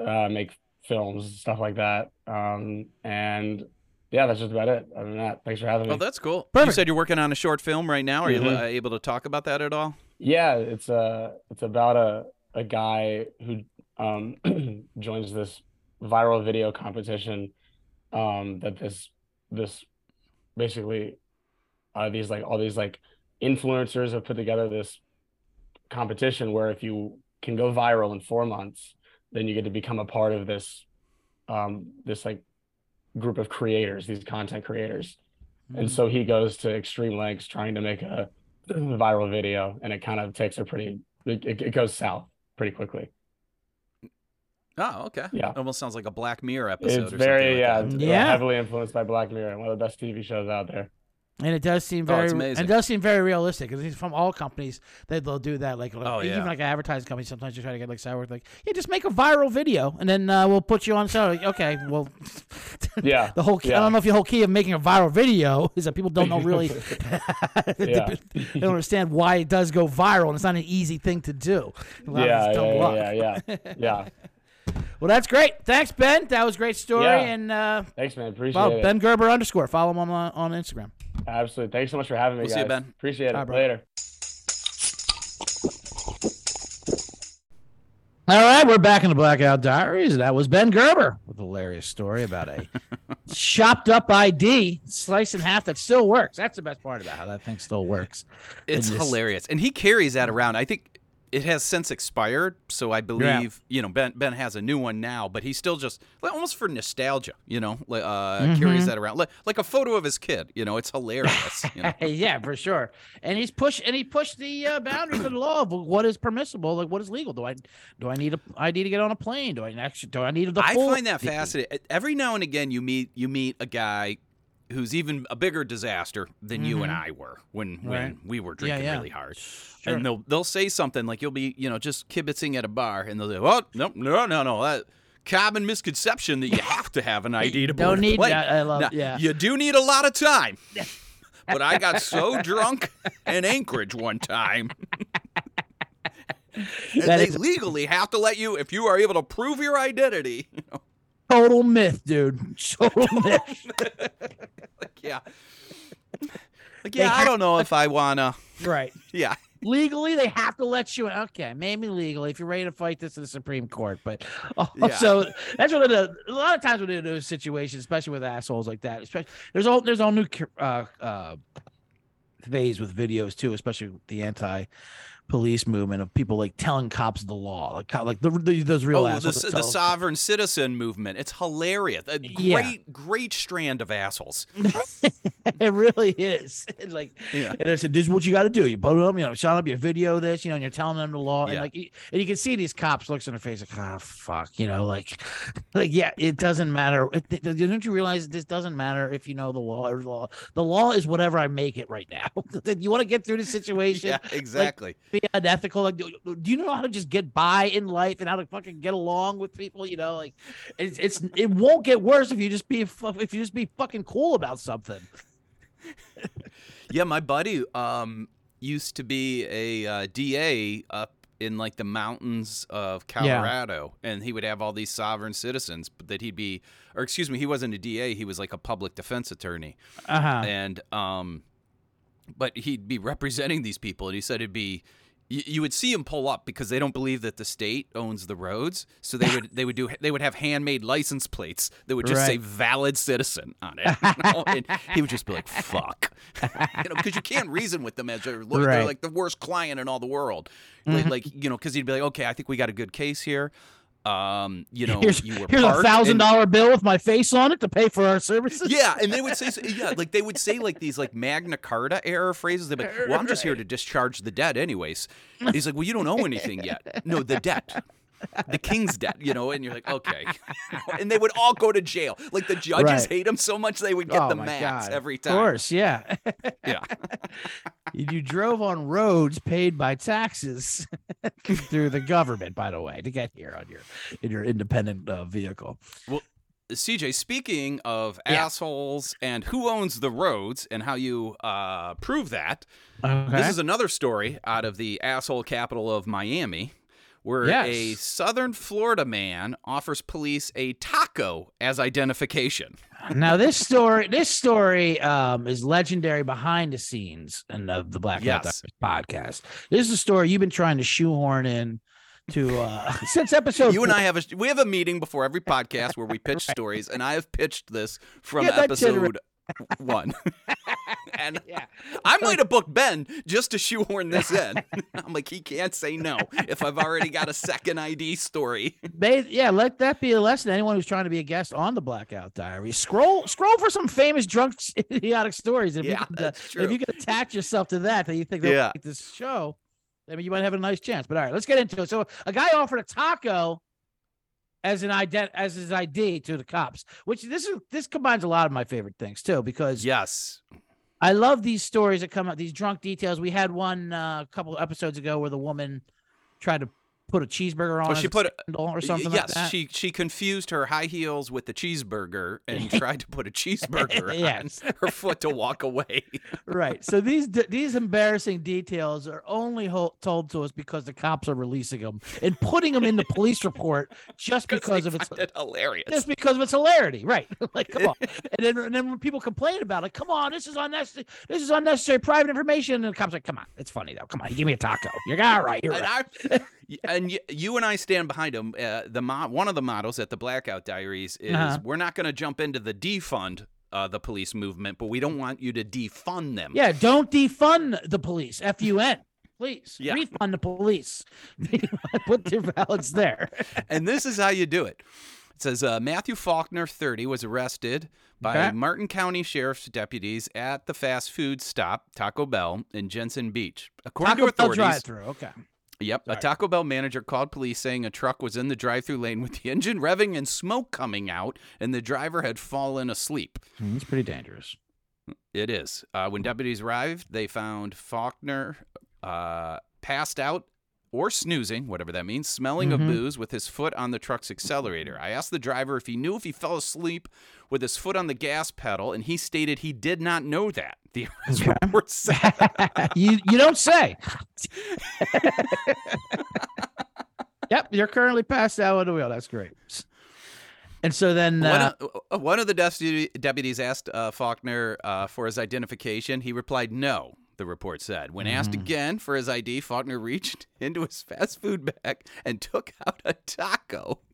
uh, make films, stuff like that. Um, and yeah, that's just about it. Other than that, thanks for having me. Oh, that's cool. Perfect. You said you're working on a short film right now. Are you Mhm. uh, able to talk about that at all? Yeah, it's a it's about a a guy who um [CLEARS THROAT] joins this viral video competition um that this this basically uh these like all these like influencers have put together this competition where if you can go viral in 4 months then you get to become a part of this um this like group of creators these content creators and so he goes to extreme lengths trying to make a [CLEARS THROAT] viral video and it kind of takes a pretty it, it it goes south pretty quickly Oh, okay. Yeah. Almost sounds like a Black Mirror episode. it's or very yeah, something like that. Yeah. heavily influenced by black mirror one of the best tv shows out there And it does seem Oh, very, and it does seem very realistic. Because from all companies, they they'll do that. Like, Oh, even yeah. like an advertising company, sometimes you try to get like sour, like, yeah, just make a viral video, and then uh, we'll put you on. So, like, okay, well, [LAUGHS] yeah the whole key, I don't know if the whole key of making a viral video [LAUGHS] is that people don't know really, [LAUGHS] they, Yeah. don't understand why it does go viral, and it's not an easy thing to do. A lot of yeah yeah, yeah yeah yeah yeah Well, that's great. Thanks, Ben. That was a great story. Yeah. And uh, thanks man appreciate well, it Ben Gerber underscore. Follow him on uh, on Instagram. Absolutely thanks so much for having me We'll guys see you, Ben. appreciate it Bye, bro. later All right, we're back in the Blackout Diaries. That was Ben Gerber with a hilarious story about a [LAUGHS] chopped up ID, slice in half that still works. That's the best part about how that thing still works. It's this- hilarious, and he carries that around. I think it has since expired, so I believe you know Ben. Ben has a new one now, but he still just like, almost for nostalgia, you know, uh, Mm-hmm. carries that around like, like a photo of his kid. You know, it's hilarious. You know? [LAUGHS] yeah, for sure. And he's pushed and he pushed the uh, boundaries of the law of what is permissible, like what is legal. Do I do I need a ID to get on a plane? Do I actually do I need the I find that fascinating. Every now and again, you meet you meet a guy who's even a bigger disaster than you and I were when when Mm-hmm. Right. we were drinking yeah. really hard. And they'll they'll say something like you'll be you know just kibitzing at a bar, and they'll say, "Oh no no no no that." Common misconception that you [LAUGHS] have to have an ID to Don't need plane. that. I love- Now, yeah. You do need a lot of time. [LAUGHS] but I got so drunk in Anchorage one time. [LAUGHS] That they legally have to let you if you are able to prove your identity. You know, total myth, dude. [LAUGHS] Total myth. [LAUGHS] like yeah. Like yeah, I don't know if I wanna. right. [LAUGHS] Yeah, legally they have to let you okay maybe legally if you're ready to fight this in the supreme court but also that's what the a lot of times when in those situations especially with assholes like that especially there's all there's all new uh uh phase with videos too especially the anti police movement of people like telling cops the law like like the, the, those real oh, assholes that the sovereign citizen movement. It's hilarious. A great, Yeah. great strand of assholes. [LAUGHS] it really is. [LAUGHS] like, Yeah. and I said, "This is what you got to do. You put them, you know, shut up. You video this, you know, and you're telling them the law, and like, you- and you can see these cops looks in their face like, oh fuck, you know, like, [LAUGHS] like yeah, it doesn't matter. It, it- don't you realize this doesn't matter if you know the law or the law? The law is whatever I make it right now. you want to get through the situation, Yeah, exactly. Be unethical. Like, do, do you know how to just get by in life and how to fucking get along with people? You know, like, it's it's it won't get worse if you just be if you just be fucking cool about something. [LAUGHS] Yeah, my buddy um, used to be a uh, DA up in like the mountains of Colorado, and he would have all these sovereign citizens that he'd be, or excuse me, he wasn't a DA, he was like a public defense attorney, Uh huh. and um, but he'd be representing these people, and he said it'd be. You, you would see him pull up because they don't believe that the state owns the roads, so they would they would do they would have handmade license plates that would just say "valid citizen" on it, you know? [LAUGHS] and he would just be like "fuck," you know, because you can't reason with them as they're, they're Right. Mm-hmm. like the worst client in all the world, like, like you know, because he'd be like, "Okay, I think we got a good case here." Um, you know, here's you were here's a thousand and- dollar bill with my face on it to pay for our services. yeah, and they would say, yeah, like they would say like these like Magna Carta era phrases. They'd be like, "Well, I'm just here to discharge the debt, anyways." He's like, "Well, you don't owe anything yet." No, the debt, the king's debt, you know. And you're like, "Okay," [LAUGHS] and they would all go to jail. Like the judges Right. hate them so much they would get oh the max God. every time. Of course, yeah. [LAUGHS] Yeah, you [LAUGHS] you drove on roads paid by taxes through the government, by the way, to get here on your in your independent uh, vehicle. Well, CJ. Speaking of Yeah. assholes and who owns the roads and how you uh, prove that, Okay. This is another story out of the asshole capital of Miami, where a southern Florida man offers police a taco as identification. now this story this story um is legendary behind the scenes in the, the Black Yes. Podcast. This is a story you've been trying to shoehorn in to uh [LAUGHS] since episode You and. I have a we have a meeting before every podcast where we pitch [LAUGHS] stories, and I have pitched this from Yeah, episode one. [LAUGHS] and Yeah. I might have booked Ben just to shoehorn this in. [LAUGHS] I'm like, he can't say no if I've already got a second ID story. They, yeah, let that be a lesson. to Anyone who's trying to be a guest on the Blackout Diary, scroll scroll for some famous drunk [LAUGHS] idiotic stories. If Yeah, you can, uh, that's if you can attach yourself to that, that you think they'll Yeah. like this show, I mean, you might have a nice chance. But all right, let's get into it. So a guy offered a taco as an ident as his ID to the cops, which this is this combines a lot of my favorite things too, because Yes. I love these stories that come out, these drunk details. We had one uh, a couple episodes ago where the woman tried to put a cheeseburger on Oh, she put a- or something yes, like that. she she confused her high heels with the cheeseburger and [LAUGHS] tried to put a cheeseburger [LAUGHS] Yes. on her foot to walk away. [LAUGHS] right. So these these embarrassing details are only ho- told to us because the cops are releasing them and putting them in the police report just because of its it hilarious. just because of its hilarity, right? like, come on. And then, and then when people complain about it, come on, this is unnecessary. This is unnecessary private information. And the cops are like, come on, it's funny though. Come on, give me a taco. You're all right. You're right. And y- you and I stand behind him. Uh, the mo- one of the models at the Blackout Diaries is Uh-huh. we're not going to jump into the defund uh, the police movement, but we don't want you to defund them. Yeah, don't defund the police. F U N. Please Yeah. refund the police. [LAUGHS] Put their ballots there. [LAUGHS] and this is how you do it. It says uh, Matthew Faulkner, 30, was arrested by Okay. Martin County Sheriff's deputies at the fast food stop Taco Bell in Jensen Beach. According Taco to Bell authorities, drive-through. Okay. Yep. A Taco Bell manager called police saying a truck was in the drive through lane with the [LAUGHS] engine revving and smoke coming out, and the driver had fallen asleep. It's pretty dangerous. It is. Uh, when deputies arrived, they found Faulkner uh, passed out or snoozing, whatever that means, smelling Mhm. of booze with his foot on the truck's accelerator. I asked the driver if he knew if he fell asleep with his foot on the gas pedal, and he stated he did not know that. [LAUGHS] The arrest [LAUGHS] report said. you you don't say. [LAUGHS] yep, you're currently passed out on the wheel. That's great. And so then, One, uh, of, uh, one of the deputies asked uh, Faulkner uh, for his identification. He replied, no, the report said. When asked Mm-hmm. again for his ID, Faulkner reached [LAUGHS] into his fast food bag and took out a taco. [LAUGHS]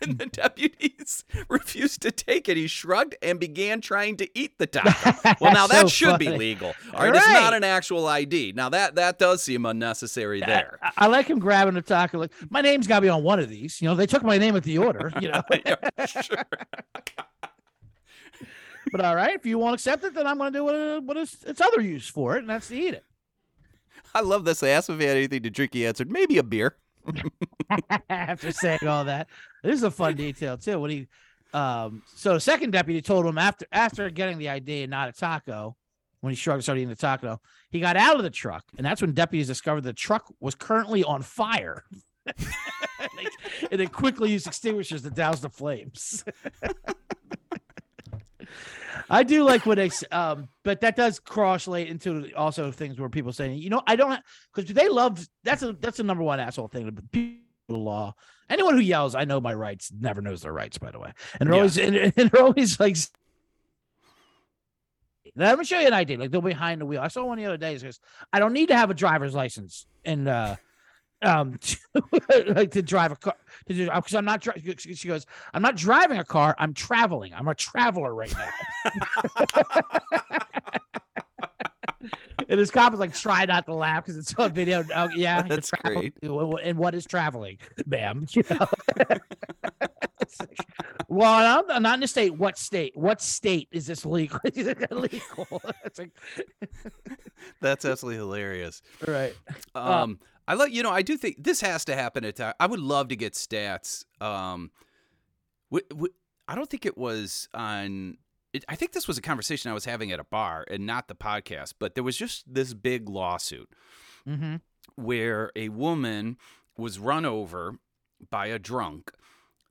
when the deputies refused to take it, he shrugged and began trying to eat the taco. [LAUGHS] Well, now that So should be legal. All right, it's not an actual ID. Now that that does seem unnecessary there. I, I like him grabbing the taco. Like, my name's got to be on one of these. You know, they took my name at the order. You know, Yeah, sure. But all right, if you won't accept it, then I'm going to do what, it- what it's, its other use for it, and that's to eat it. I love this. I asked him if he had anything to drink. He answered, maybe a beer. [LAUGHS] after saying all that. This is a fun detail too. When he, um, so the second deputy told him after after getting the idea, not a taco, when he shrugged and started eating the taco, he got out of the truck, and that's when deputies discovered the truck was currently on fire. [LAUGHS] and, they, and they quickly used extinguishers to douse the flames. [LAUGHS] I do like what they, s- um, but that does cross-late into also things where people saying, you know, I don't because they love that's a that's a number one asshole thing. People law, anyone who yells, "I know my rights," never knows their rights. By the way, and they're Yeah. always [LAUGHS] and, and they're always like. Let me show you an idea. Like they're behind the wheel. I saw one the other day. Says, "I don't need to have a driver's license and uh, um, [LAUGHS] like to drive a car because I'm not. Dri- she goes, "I'm not driving a car. I'm traveling. I'm a traveler right now." [LAUGHS] and his cop is like, "Try not to laugh because it's on video." Oh, yeah, That's great. And what is traveling, ma'am? [LAUGHS] You know? Like, well, I'm, not in the state. What state? What state is this legal? Illegal? it's like, That's absolutely hilarious. right. Um, I like you know I do think this has to happen at time. I would love to get stats. Um, w- w- I don't think it was on. It, I think this was a conversation I was having at a bar and not the podcast. But there was just this big lawsuit Mm-hmm. where a woman was run over by a drunk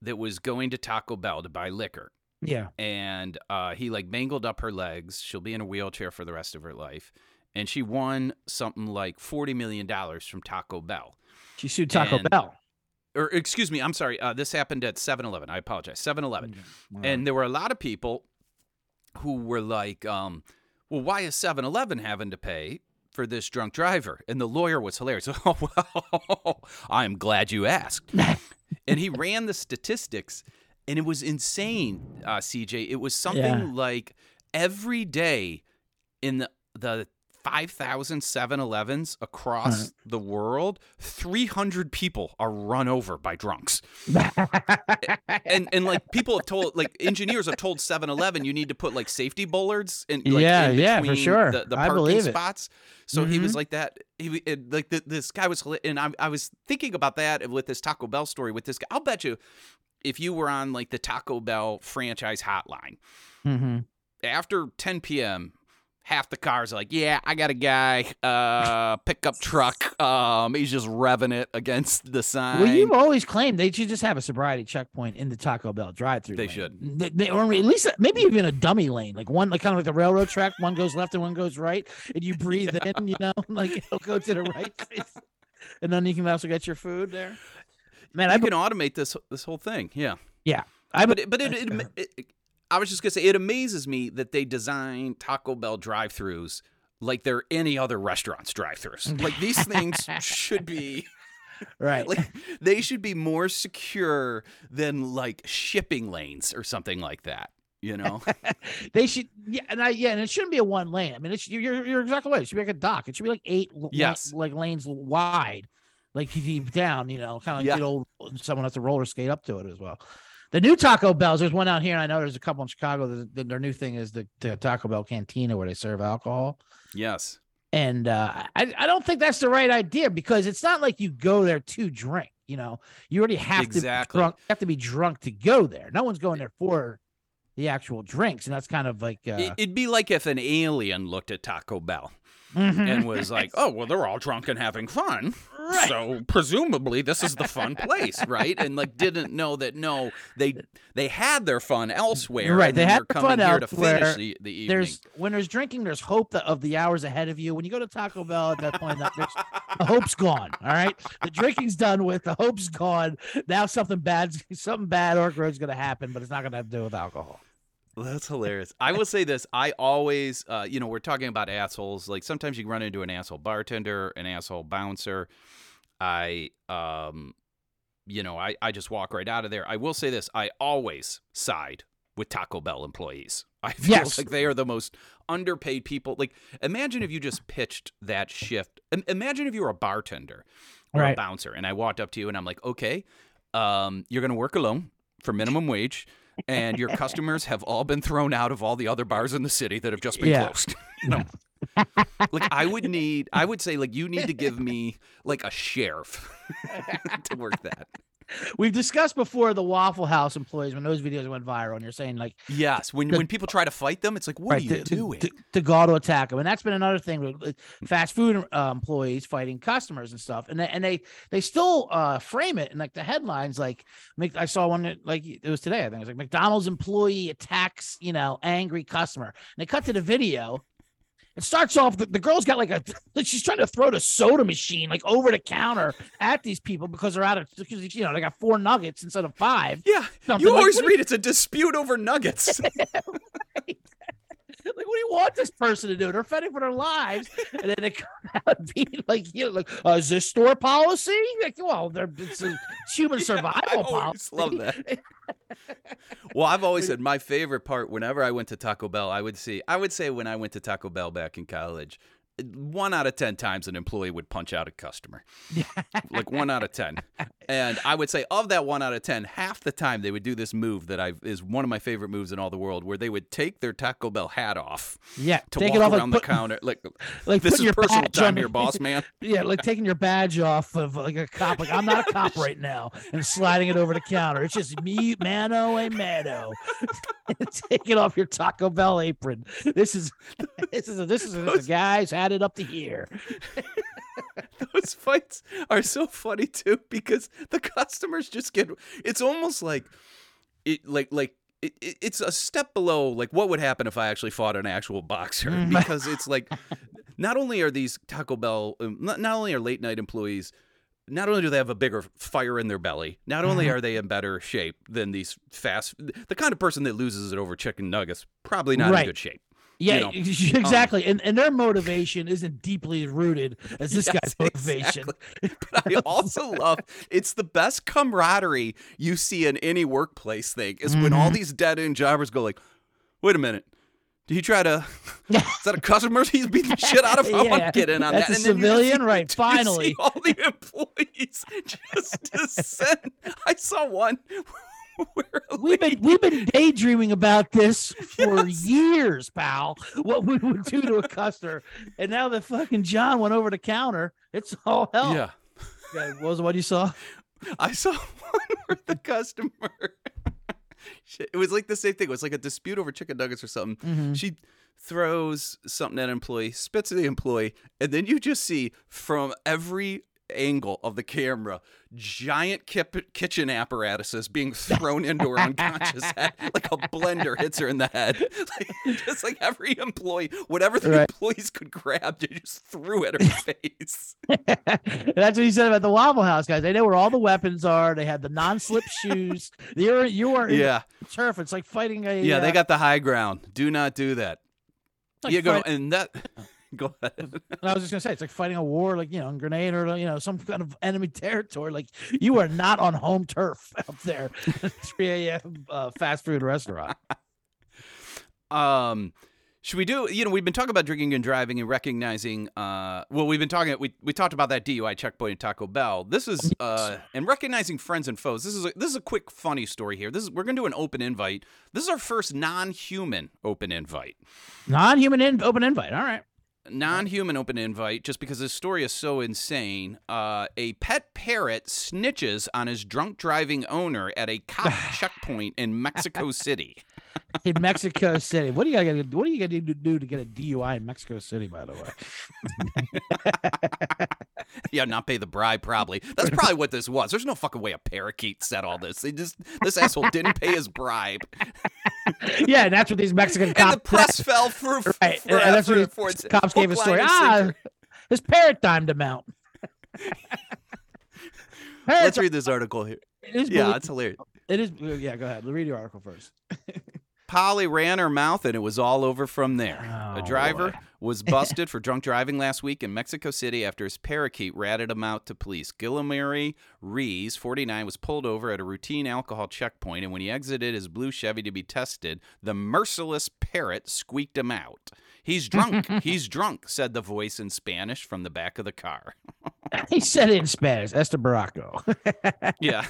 that was going to Taco Bell to buy liquor. Yeah. and uh, he like mangled up her legs. She'll be in a wheelchair for the rest of her life, and she won something like forty million dollars from Taco Bell. She sued Taco And- Bell. Or excuse me, I'm sorry. Uh, this happened at 7-Eleven. I apologize. 7-Eleven, and there were a lot of people who were like, um, "Well, why is 7-Eleven having to pay?" For this drunk driver, and the lawyer was hilarious. [LAUGHS] Oh well, I'm glad you asked. [LAUGHS] and he ran the statistics, and it was insane. Uh, CJ, it was something Yeah. like every day in the the 5,000 7-Elevens across Right. the world, 300 people are run over by drunks. [LAUGHS] And and like people have told like engineers have told 7-Eleven you need to put like safety bollards in like, Yeah, in yeah, for sure. the, the I parking spots. So he was Mhm. like that. He it, like th- this guy was and I, I was thinking about that with this Taco Bell story with this guy. I'll bet you if you were on like the Taco Bell franchise hotline mm-hmm. after 10 p.m. Half the cars are like, yeah, I got a guy, uh, pickup truck. Um, he's just revving it against the sign. Well, you've always claimed they should just have a sobriety checkpoint in the Taco Bell drive-through. They lane. should. They, they- or at least maybe even a dummy lane, like one, like kind of like the railroad track. One goes left and one goes right, and you breathe [LAUGHS] in. You know, [LAUGHS] like it'll go to the right, [LAUGHS] and then you can also get your food there. Man, I, you can automate this this whole thing. Yeah. Yeah. I but it, but it, it, it, it- I was just gonna say it amazes me that they design Taco Bell drive-throughs like they're any other restaurant's drive-throughs. [LAUGHS] Like these things should be [LAUGHS] right. [LAUGHS] like they should be more secure than like shipping lanes or something like that. You know? they should, yeah, and I, yeah, and it shouldn't be a one lane. I mean, it's you're you're exactly right. It should be like a dock. It should be like eight, Yes. like lanes wide, like deep down. You know, kind of like Yeah. good old someone has to roller skate up to it as well. The new Taco Bells. There's one out here, and I know there's a couple in Chicago. The, the- their new thing is the, the Taco Bell Cantina where they serve alcohol. yes. And uh, I, I don't think that's the right idea because it's not like you go there to drink. You know, you already have Exactly. to be drunk, have to be drunk to go there. No one's going there for the actual drinks, and that's kind of like uh, It'd be like if an alien looked at Taco Bell mhm. and was like, "Oh, well, they're all drunk and having fun, Right. so presumably this is the fun place, right?" And like didn't know that no, they they had their fun elsewhere, Right, they had coming fun here to elsewhere. finish the, the evening. there's when there's drinking, there's hope that of the hours ahead of you. When you go to Taco Bell at that point, that the hope's gone. All right, the drinking's done with. The hope's gone. Now something bad, something bad or is gonna happen, but it's not gonna have to do with alcohol. That's hilarious. I will say this: I always, uh, you know, we're talking about assholes. Like sometimes you run into an asshole bartender, an asshole bouncer. I, um, you know, I, I just walk right out of there. I will say this: I always side with Taco Bell employees. [LAUGHS] I feel Yes. like they are the most underpaid people. Like, imagine if you just pitched that shift. im- Imagine if you were a bartender or a bouncer, and I walked up to you and I'm like, okay, um, you're gonna work alone for minimum wage and your [LAUGHS] customers have all been thrown out of all the other bars in the city that have just been Yeah. closed. [LAUGHS] You know? like I would need I would say like you need to give [LAUGHS] me like a sheriff to work that. We've discussed before the Waffle House employees when those videos went viral, and you're saying like Yes, when when people try to fight them, it's like, what are you to- doing? to, to go to attack them, and that's been another thing with fast food uh, employees fighting customers and stuff, and they, and they they still uh, frame it in like the headlines. Like, I saw one that, like it was today. I think it was like McDonald's employee attacks you know angry customer, and they cut to the video. It starts off the, the girl's got like a like [LAUGHS] she's trying to throw the soda machine like over the counter at these people because they're out of because you know they got four nuggets instead of five. yeah, Something you always do read it's a dispute over nuggets. [LAUGHS] [LAUGHS] Like, what do you want this person to do? They're fighting for their lives, and then they come [LAUGHS] out and be like, you know, like, uh, is this store policy? Like, well, they're it's a human [LAUGHS] survival I always policy. love that. well, I've always said my favorite part whenever I went to Taco Bell, I would see, I would say when I went to Taco Bell back in college, one out of 10 times an employee would punch out a customer. like one out of 10. And I would say of that one out of 10, half the time they would do this move that I is one of my favorite moves in all the world where they would take their Taco Bell hat off Yeah, to take walk it off around like, the put- counter. Like, like this is your personal time here, boss man. [LAUGHS] Yeah, like taking your badge off of like a cop. Like I'm not a cop [LAUGHS] right now, and sliding it over the counter. It's just me, mano a mano. [LAUGHS] Take it off your Taco Bell apron. This is this is a, this is a, this is a guys had it up to here. [LAUGHS] those fights are so funny too because the customers just get it's almost like it like like it, it- it's a step below like what would happen if I actually fought an actual boxer Mm. because it's like [LAUGHS] not only are these Taco Bell um, not, not only are late night employees not only do they have a bigger fire in their belly, not only Mm-hmm. are they in better shape than these fast the kind of person that loses it over chicken nuggets probably not Right. in good shape. Yeah, know, [LAUGHS] exactly. and and their motivation isn't deeply rooted as this [LAUGHS] Yes, guy's motivation. exactly. [LAUGHS] But I also love it's the best camaraderie you see in any workplace thing is when Mm-hmm. all these dead end jobbers go like, wait a minute. Did he try to? Is that a customer he's beating the shit out of? Want Yeah, in on that's that. a you civilian? see- Right, you see finally. all the employees just descend. I saw one [LAUGHS] [LAUGHS] We've been we've been daydreaming about this for [LAUGHS] years, pal. What we would do to a customer, and now that fucking John went over the counter, it's all hell. yeah, Yeah, What was the one you saw? I saw one where the customer. It was like the same thing. It was like a dispute over chicken nuggets or something. Mm-hmm. She throws something at an employee, spits at the employee, and then you just see from every angle of the camera giant kip- kitchen apparatuses being thrown into her unconscious [LAUGHS] head like a blender hits her in the head [LAUGHS] like, just like every employee whatever the Right. employees could grab they just threw at her [LAUGHS] face That's what he said about the Waffle House guys. They know where all the weapons are. They had the non-slip shoes. You're you are yeah turf. It's like fighting a Yeah, they uh, got the high ground. Do not do that. like yeah, go fight- and that. [LAUGHS] Go ahead. I was just gonna say it's like fighting a war, like you know, in Grenada or you know, some kind of enemy [LAUGHS] territory. Like you are not on home turf [LAUGHS] out there. 3 a.m. Uh, fast food restaurant. Um, should we do? You know, we've been talking about drinking and driving and recognizing. Uh, well, we've been talking. We we talked about that DUI checkpoint at Taco Bell. This is uh, and recognizing friends and foes. This is a, this is a quick funny story here. This is we're gonna do an open invite. This is our first non-human open invite. Non-human in- open invite. All right. Non-human open invite just because this story is so insane uh, a pet parrot snitches on his drunk driving owner at a cop [LAUGHS] checkpoint in mexico [LAUGHS] city In Mexico City. What do you gotta what do you gotta do to get a DUI in Mexico City, by the way? [LAUGHS] [LAUGHS] yeah not pay the bribe probably that's probably what this was there's no fucking way a parakeet said all this they just this asshole didn't pay his bribe [LAUGHS] yeah, and that's what these Mexican [LAUGHS] and the cops press fell for, right. for, and that's for, what for cops gave a story. Ah, his parrot timed him out. let's read this article here It is yeah it's hilarious it is yeah, go ahead. Read your article first. Polly ran her mouth and it was all over from there. Oh, a driver boy. Was [LAUGHS] busted for drunk driving last week in Mexico City after his parakeet ratted him out to police. Guillermo Rees, 49, was pulled over at a routine alcohol checkpoint, and when he exited his blue Chevy to be tested, the merciless parrot squeaked him out. He's drunk. [LAUGHS] He's drunk, said the voice in Spanish from the back of the car. [LAUGHS] he said it in Spanish, Este Barraco, Yeah.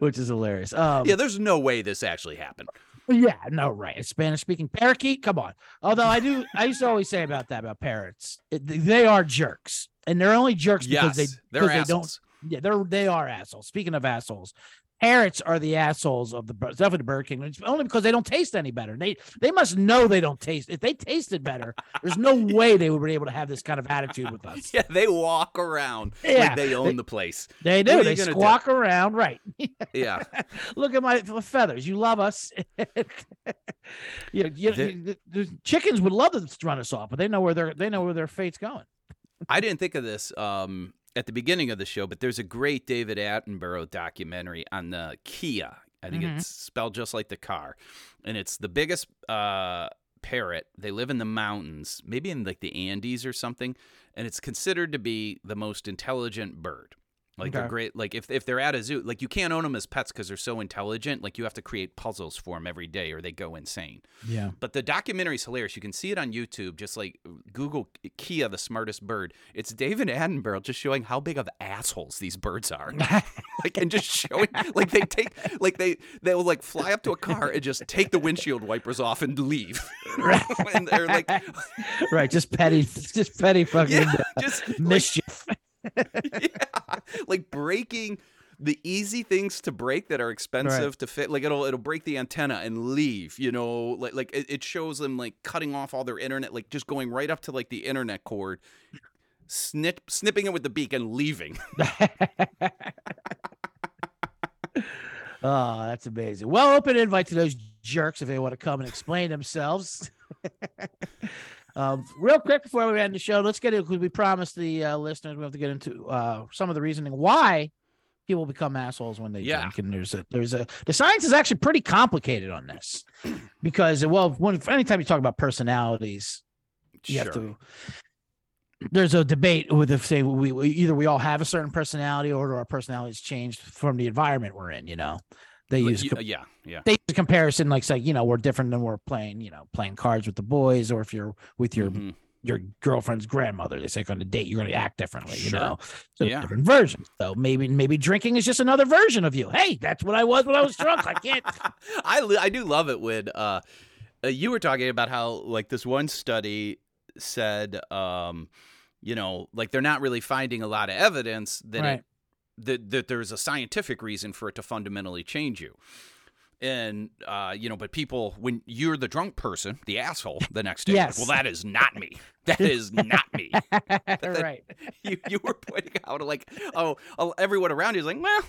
which is hilarious. Um, Yeah, there's no way this actually happened. Yeah, no, right. A Spanish speaking parakeet. Come on. Although I do, I used to always say about that about parrots, it, they are jerks, and they're only jerks because they they're because they don't. Yeah, they're they are assholes. Speaking of assholes, parrots are the assholes of the definitely the Bird King. It's only because they don't taste any better. They they must know they don't taste. If they tasted better, there's no [LAUGHS] way they would be able to have this kind of attitude with us. Yeah, they walk around Yeah, like they own they- the place. They do. They gonna do? squawk around, right? Yeah. [LAUGHS] Look at my feathers. You love us. [LAUGHS] you you, The- you- the chickens would love to run us off, but they know where their they know where their fate's going. I didn't think of this um, at the beginning of the show, but there's a great David Attenborough documentary on the Kia. I think Mhm. it's spelled just like the car, and it's the biggest uh, parrot. They live in the mountains, maybe in like the Andes or something, and it's considered to be the most intelligent bird. Like they're great. Like if if they're at a zoo, like you can't own them as pets because they're so intelligent. Like you have to create puzzles for them every day, or they go insane. Yeah. But the documentary's hilarious. You can see it on YouTube. Just like Google Kia, the smartest bird. It's David Attenborough just showing how big of assholes these birds are. [LAUGHS] like and just showing like they take like they they'll like fly up to a car and just take the windshield wipers off and leave. [LAUGHS] and they're like [LAUGHS] right. Just petty, just petty fucking yeah, just like, mischief. [LAUGHS] yeah, like breaking the easy things to break that are expensive to fit like it'll it'll break the antenna and leave you know like like it, it shows them like cutting off all their internet like just going right up to like the internet cord snip snipping it with the beak and leaving [LAUGHS] [LAUGHS] Oh, that's amazing. Well, open invite to those jerks if they want to come and explain themselves. Um, real quick before we end the show, let's get it because we promised the uh, listeners we have to get into uh, some of the reasoning why people become assholes when they Yeah. drink. And there's a there's a the science is actually pretty complicated on this [CLEARS THROAT] because well, when anytime you talk about personalities, you have to there's a debate with if say we, we either we all have a certain personality or our personalities changed from the environment we're in you know they use yeah yeah they use a comparison like say you know we're different than we're playing you know playing cards with the boys or if you're with your Mhm. your girlfriend's grandmother they say on a date you're going to act differently you Sure. know so Yeah. different versions so maybe maybe drinking is just another version of you hey that's what i was when i was drunk i can't [LAUGHS] I I do love it when uh, uh, you were talking about how like this one study said um, you know like they're not really finding a lot of evidence that Right. it, that that there's a scientific reason for it to fundamentally change you. And uh, you know, but people, when you're the drunk person, the asshole, the next day, like, Yes. well, that is not me. That is not me. [LAUGHS] right [LAUGHS] you you were pointing out like, oh, oh, everyone around you is like, well,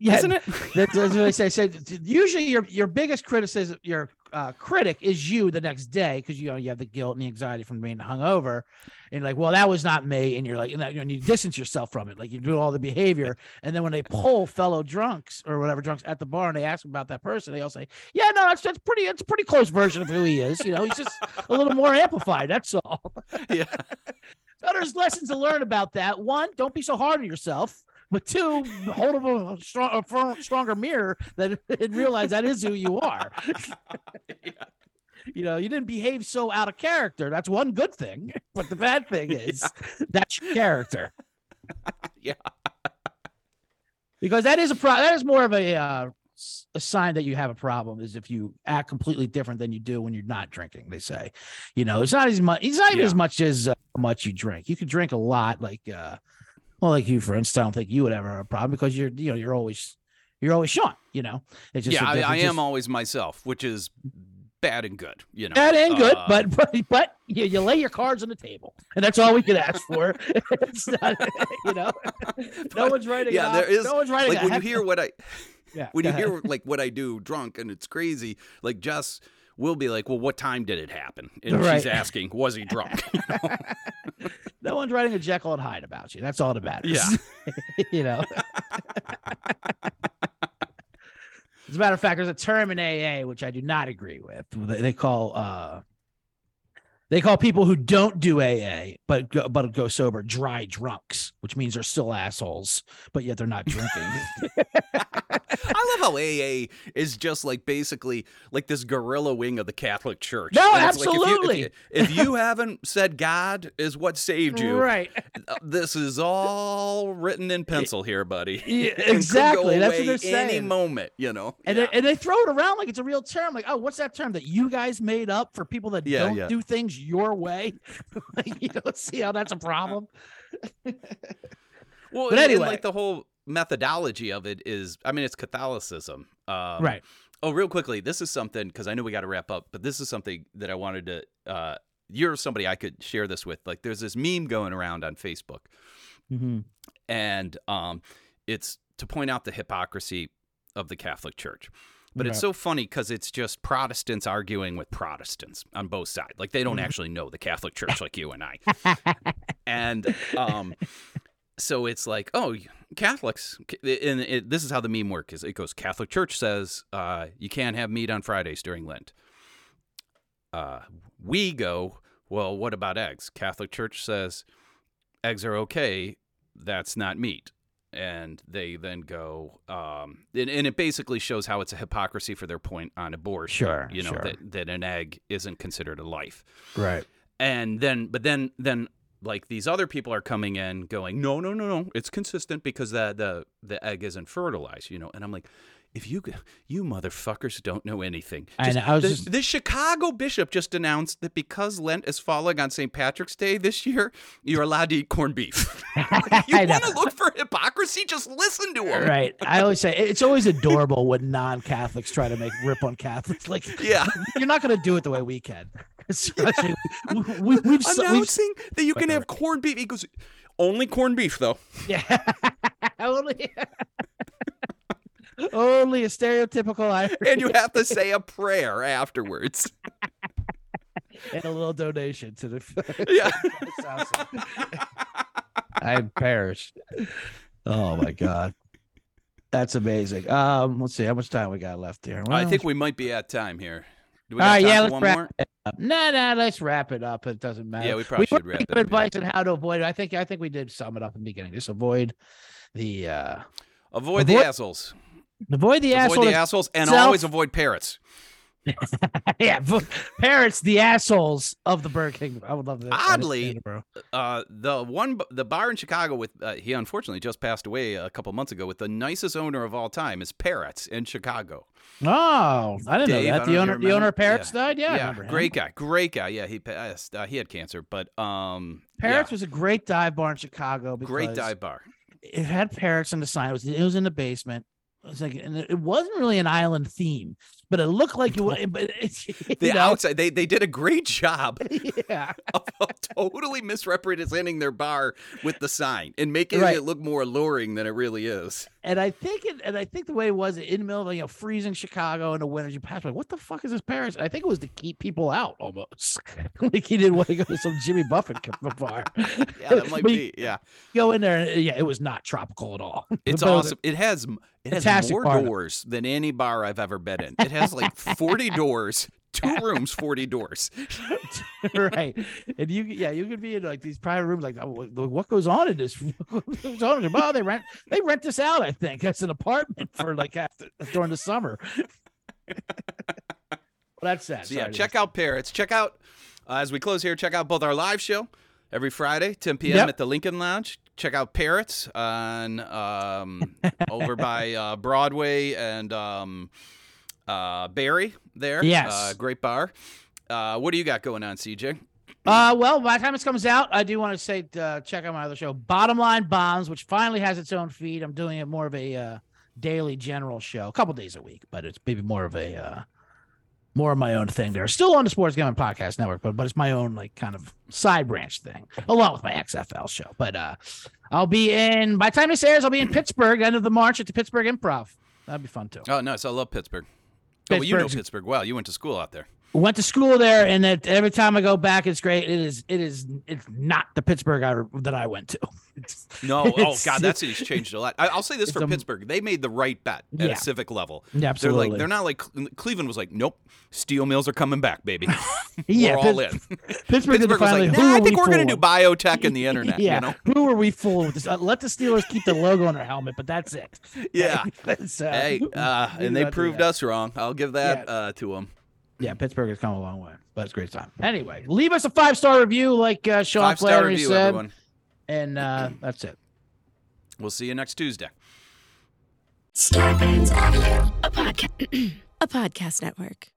yeah isn't it? That's, [LAUGHS] that's what I say. Said usually your your biggest criticism, your uh, critic is you the next day because you know you have the guilt and the anxiety from being hungover, and like, well, that was not me, and you're like, and, that, and you distance yourself from it, like you do all the behavior, and then when they poll fellow drunks or whatever drunks at the bar and they ask about that person, they all say, yeah, no, that's that's pretty, it's a pretty close version of who he is. You know, he's just a little more amplified. That's all. [LAUGHS] yeah. [LAUGHS] So there's lessons to learn about that. One, don't be so hard on yourself. But two, hold up a, strong, a stronger mirror that [LAUGHS] and realize that is who you are. [LAUGHS] You know, you didn't behave so out of character. That's one good thing. [LAUGHS] But the bad thing is that's your character. Yeah. Because that is a pro- that is more of a uh, a sign that you have a problem is if you act completely different than you do when you're not drinking. They say, you know, it's not as much. It's not even Yeah. as much as uh, much you drink. You could drink a lot, like uh, well, like you, for instance. I don't think you would ever have a problem because you're you know you're always you're always Sean. You know, it's just yeah, I, difference- am always myself, which is bad and good. You know, bad and good, Uh, but but but you, you lay your cards on the table, and that's all we can ask for. [LAUGHS] it's not, you know, [LAUGHS] no one's writing. yeah, there is no one's writing. like when you hear what I [LAUGHS] yeah, when you ahead. hear like what I do drunk and it's crazy. Like Jess will be like, "Well, what time did it happen?" And Right. she's asking, "Was he drunk?" [LAUGHS] You know? No one's writing a Jekyll and Hyde about you. That's all that matters. Yeah. [LAUGHS] you know. As a matter of fact, there's a term in AA which I do not agree with. They they call uh they call people who don't do AA but go, but go sober dry drunks, which means they're still assholes, but yet they're not drinking. [LAUGHS] [LAUGHS] I love how AA is just like basically like this guerrilla wing of the Catholic Church. No, And it's like, if you- if absolutely. you, if you haven't said God is what saved you, right. uh, this is all written in pencil here, buddy. Yeah, [LAUGHS] It could go exactly. That's what away they're saying. Any moment, you know. And, Yeah. they, and they throw it around like it's a real term. Like, oh, what's that term that you guys made up for people that Yeah, don't yeah. do things your way? [LAUGHS] You don't see how that's a problem. Well, But anyway. like the whole methodology of it is, I mean, it's Catholicism. Um, right. Oh, real quickly, this is something because I know we got to wrap up, but this is something that I wanted to. Uh, you're somebody I could share this with. Like, there's this meme going around on Facebook, Mm-hmm. and um, it's to point out the hypocrisy of the Catholic Church. But it's so funny because it's just Protestants arguing with Protestants on both sides. Like they don't Mm-hmm. actually know the Catholic [LAUGHS] Church like you and I. [LAUGHS] and um, so it's like, oh, Catholics, and it, this is how the meme works: is it goes, Catholic Church says uh, you can't have meat on Fridays during Lent. Uh, we go, well, what about eggs? Catholic Church says eggs are okay. That's not meat. And they then go, um, and, and it basically shows how it's a hypocrisy for their point on abortion. Sure, you know sure. that that an egg isn't considered a life Right. and then but then then like these other people are coming in going no no no no it's consistent because the the the egg isn't fertilized you know and i'm like if you you motherfuckers don't know anything. I Just- know, I was the, just- the chicago bishop just announced that because lent is falling on st patrick's day this year you're allowed to eat corned beef. [LAUGHS] [LAUGHS] You want to look for hypocrisy? Just listen to him Right. I always say it's always adorable when non-Catholics try to make rip on Catholics. Like, yeah. [LAUGHS] you're not going to do it the way we can. Especially, we, we, we've, so- we've announcing that you can have corned beef he goes only corned beef though. Yeah, only, [LAUGHS] only a stereotypical Irish and you have to say a prayer afterwards [LAUGHS] and a little donation to the. [LAUGHS] yeah I perished. Oh my god, that's amazing. Um, let's see how much time we got left here. I think we might be at time here. Do we All got right, time yeah, let's one wrap more? it up. No, no, let's wrap it up. It doesn't matter. Yeah, we probably we should wrap it up, yeah. advice on how to avoid it. I think I think we did sum it up in the beginning. Just avoid the uh Avoid the Avoid- assholes. Avoid the Avoid asshole. the assholes and self- always avoid parrots. [LAUGHS] yeah, parents, the assholes of the Burger King. I would love that. Oddly, bro. Uh, the one, the bar in Chicago with uh, he unfortunately just passed away a couple months ago. With the nicest owner of all time is Parrots in Chicago. Oh, I didn't Dave, know that. The owner, the owner of Parrots Yeah. died. Yeah, him. great guy, great guy. Yeah, he passed. Uh, he had cancer, but um, Parrots yeah, was a great dive bar in Chicago. Great dive bar. It had parrots in the sign. It was it was in the basement. It was like, and it wasn't really an island theme, but it looked like it was. [LAUGHS] But it's [LAUGHS] The know, outside, they they did a great job [LAUGHS] yeah. of, of totally misrepresenting their bar with the sign and making Right. it look more alluring than it really is. And I think it, and I think the way it was in the middle of you know freezing Chicago in the winter, you pass by, what the fuck is this Paris? I think it was to keep people out almost. like he didn't want to go to some Jimmy Buffett bar. Yeah, that might But be. Yeah, Go in there, and yeah, it was not tropical at all. it's it awesome. It has it has Fantastic more bar, though. doors than any bar I've ever been in. It has like [LAUGHS] forty doors, two rooms, forty doors. [LAUGHS] right. And you, yeah, you could be in like these private rooms, like, oh, what goes on in this? [LAUGHS] What goes on? in- they rent, they rent this out. I think as an apartment for like after during the summer. well, that's sad. So yeah, check out Parrots. Check out uh, as we close here. Check out both our live show every Friday, 10 p.m. Yep. at the Lincoln Lounge. Check out Parrots on um, [LAUGHS] over by uh, Broadway and um, uh, Barry. There, Yes. uh, great bar. Uh, what do you got going on, CJ? Uh, well, by the time this comes out, I do want to say uh, check out my other show, Bottom Line Bombs, which finally has its own feed. I'm doing it more of a uh, daily general show, a couple days a week, but it's maybe more of a uh, more of my own thing. There, still on the Sports Gambling Podcast Network, but but it's my own like kind of side branch thing, along with my XFL show. But uh, I'll be in by the time this airs, I'll be in Pittsburgh end of the March at the Pittsburgh Improv. That'd be fun too. Oh, nice. I love Pittsburgh. Oh, well, you know Pittsburgh well. You went to school out there. Went to school there and that every time i go back it's great it is it is it's not the pittsburgh I, that i went to [LAUGHS] It's- No, oh God, that city's changed a lot. I, I'll say this for a- Pittsburgh: they made the right bet at Yeah. a civic level. Yeah, They're absolutely. like they're not like Cleveland was like, nope, steel mills are coming back, baby. [LAUGHS] yeah we're all in. [LAUGHS] pittsburgh, Pittsburgh was finally, like, nah, I think we we're going to do biotech and the internet. yeah You know? who are we fooling with this uh, let the steelers keep the logo on their helmet but that's it Yeah. Uh, Hey, uh, and they proved us wrong. I'll give that Yeah. uh, to them. Yeah pittsburgh has come a long way but it's a great time anyway leave us a five star review like uh sean Five star Flannery review, said everyone. and uh that's it We'll see you next Tuesday. Scarpins Audio, a podcast, [CLEARS THROAT] a podcast network.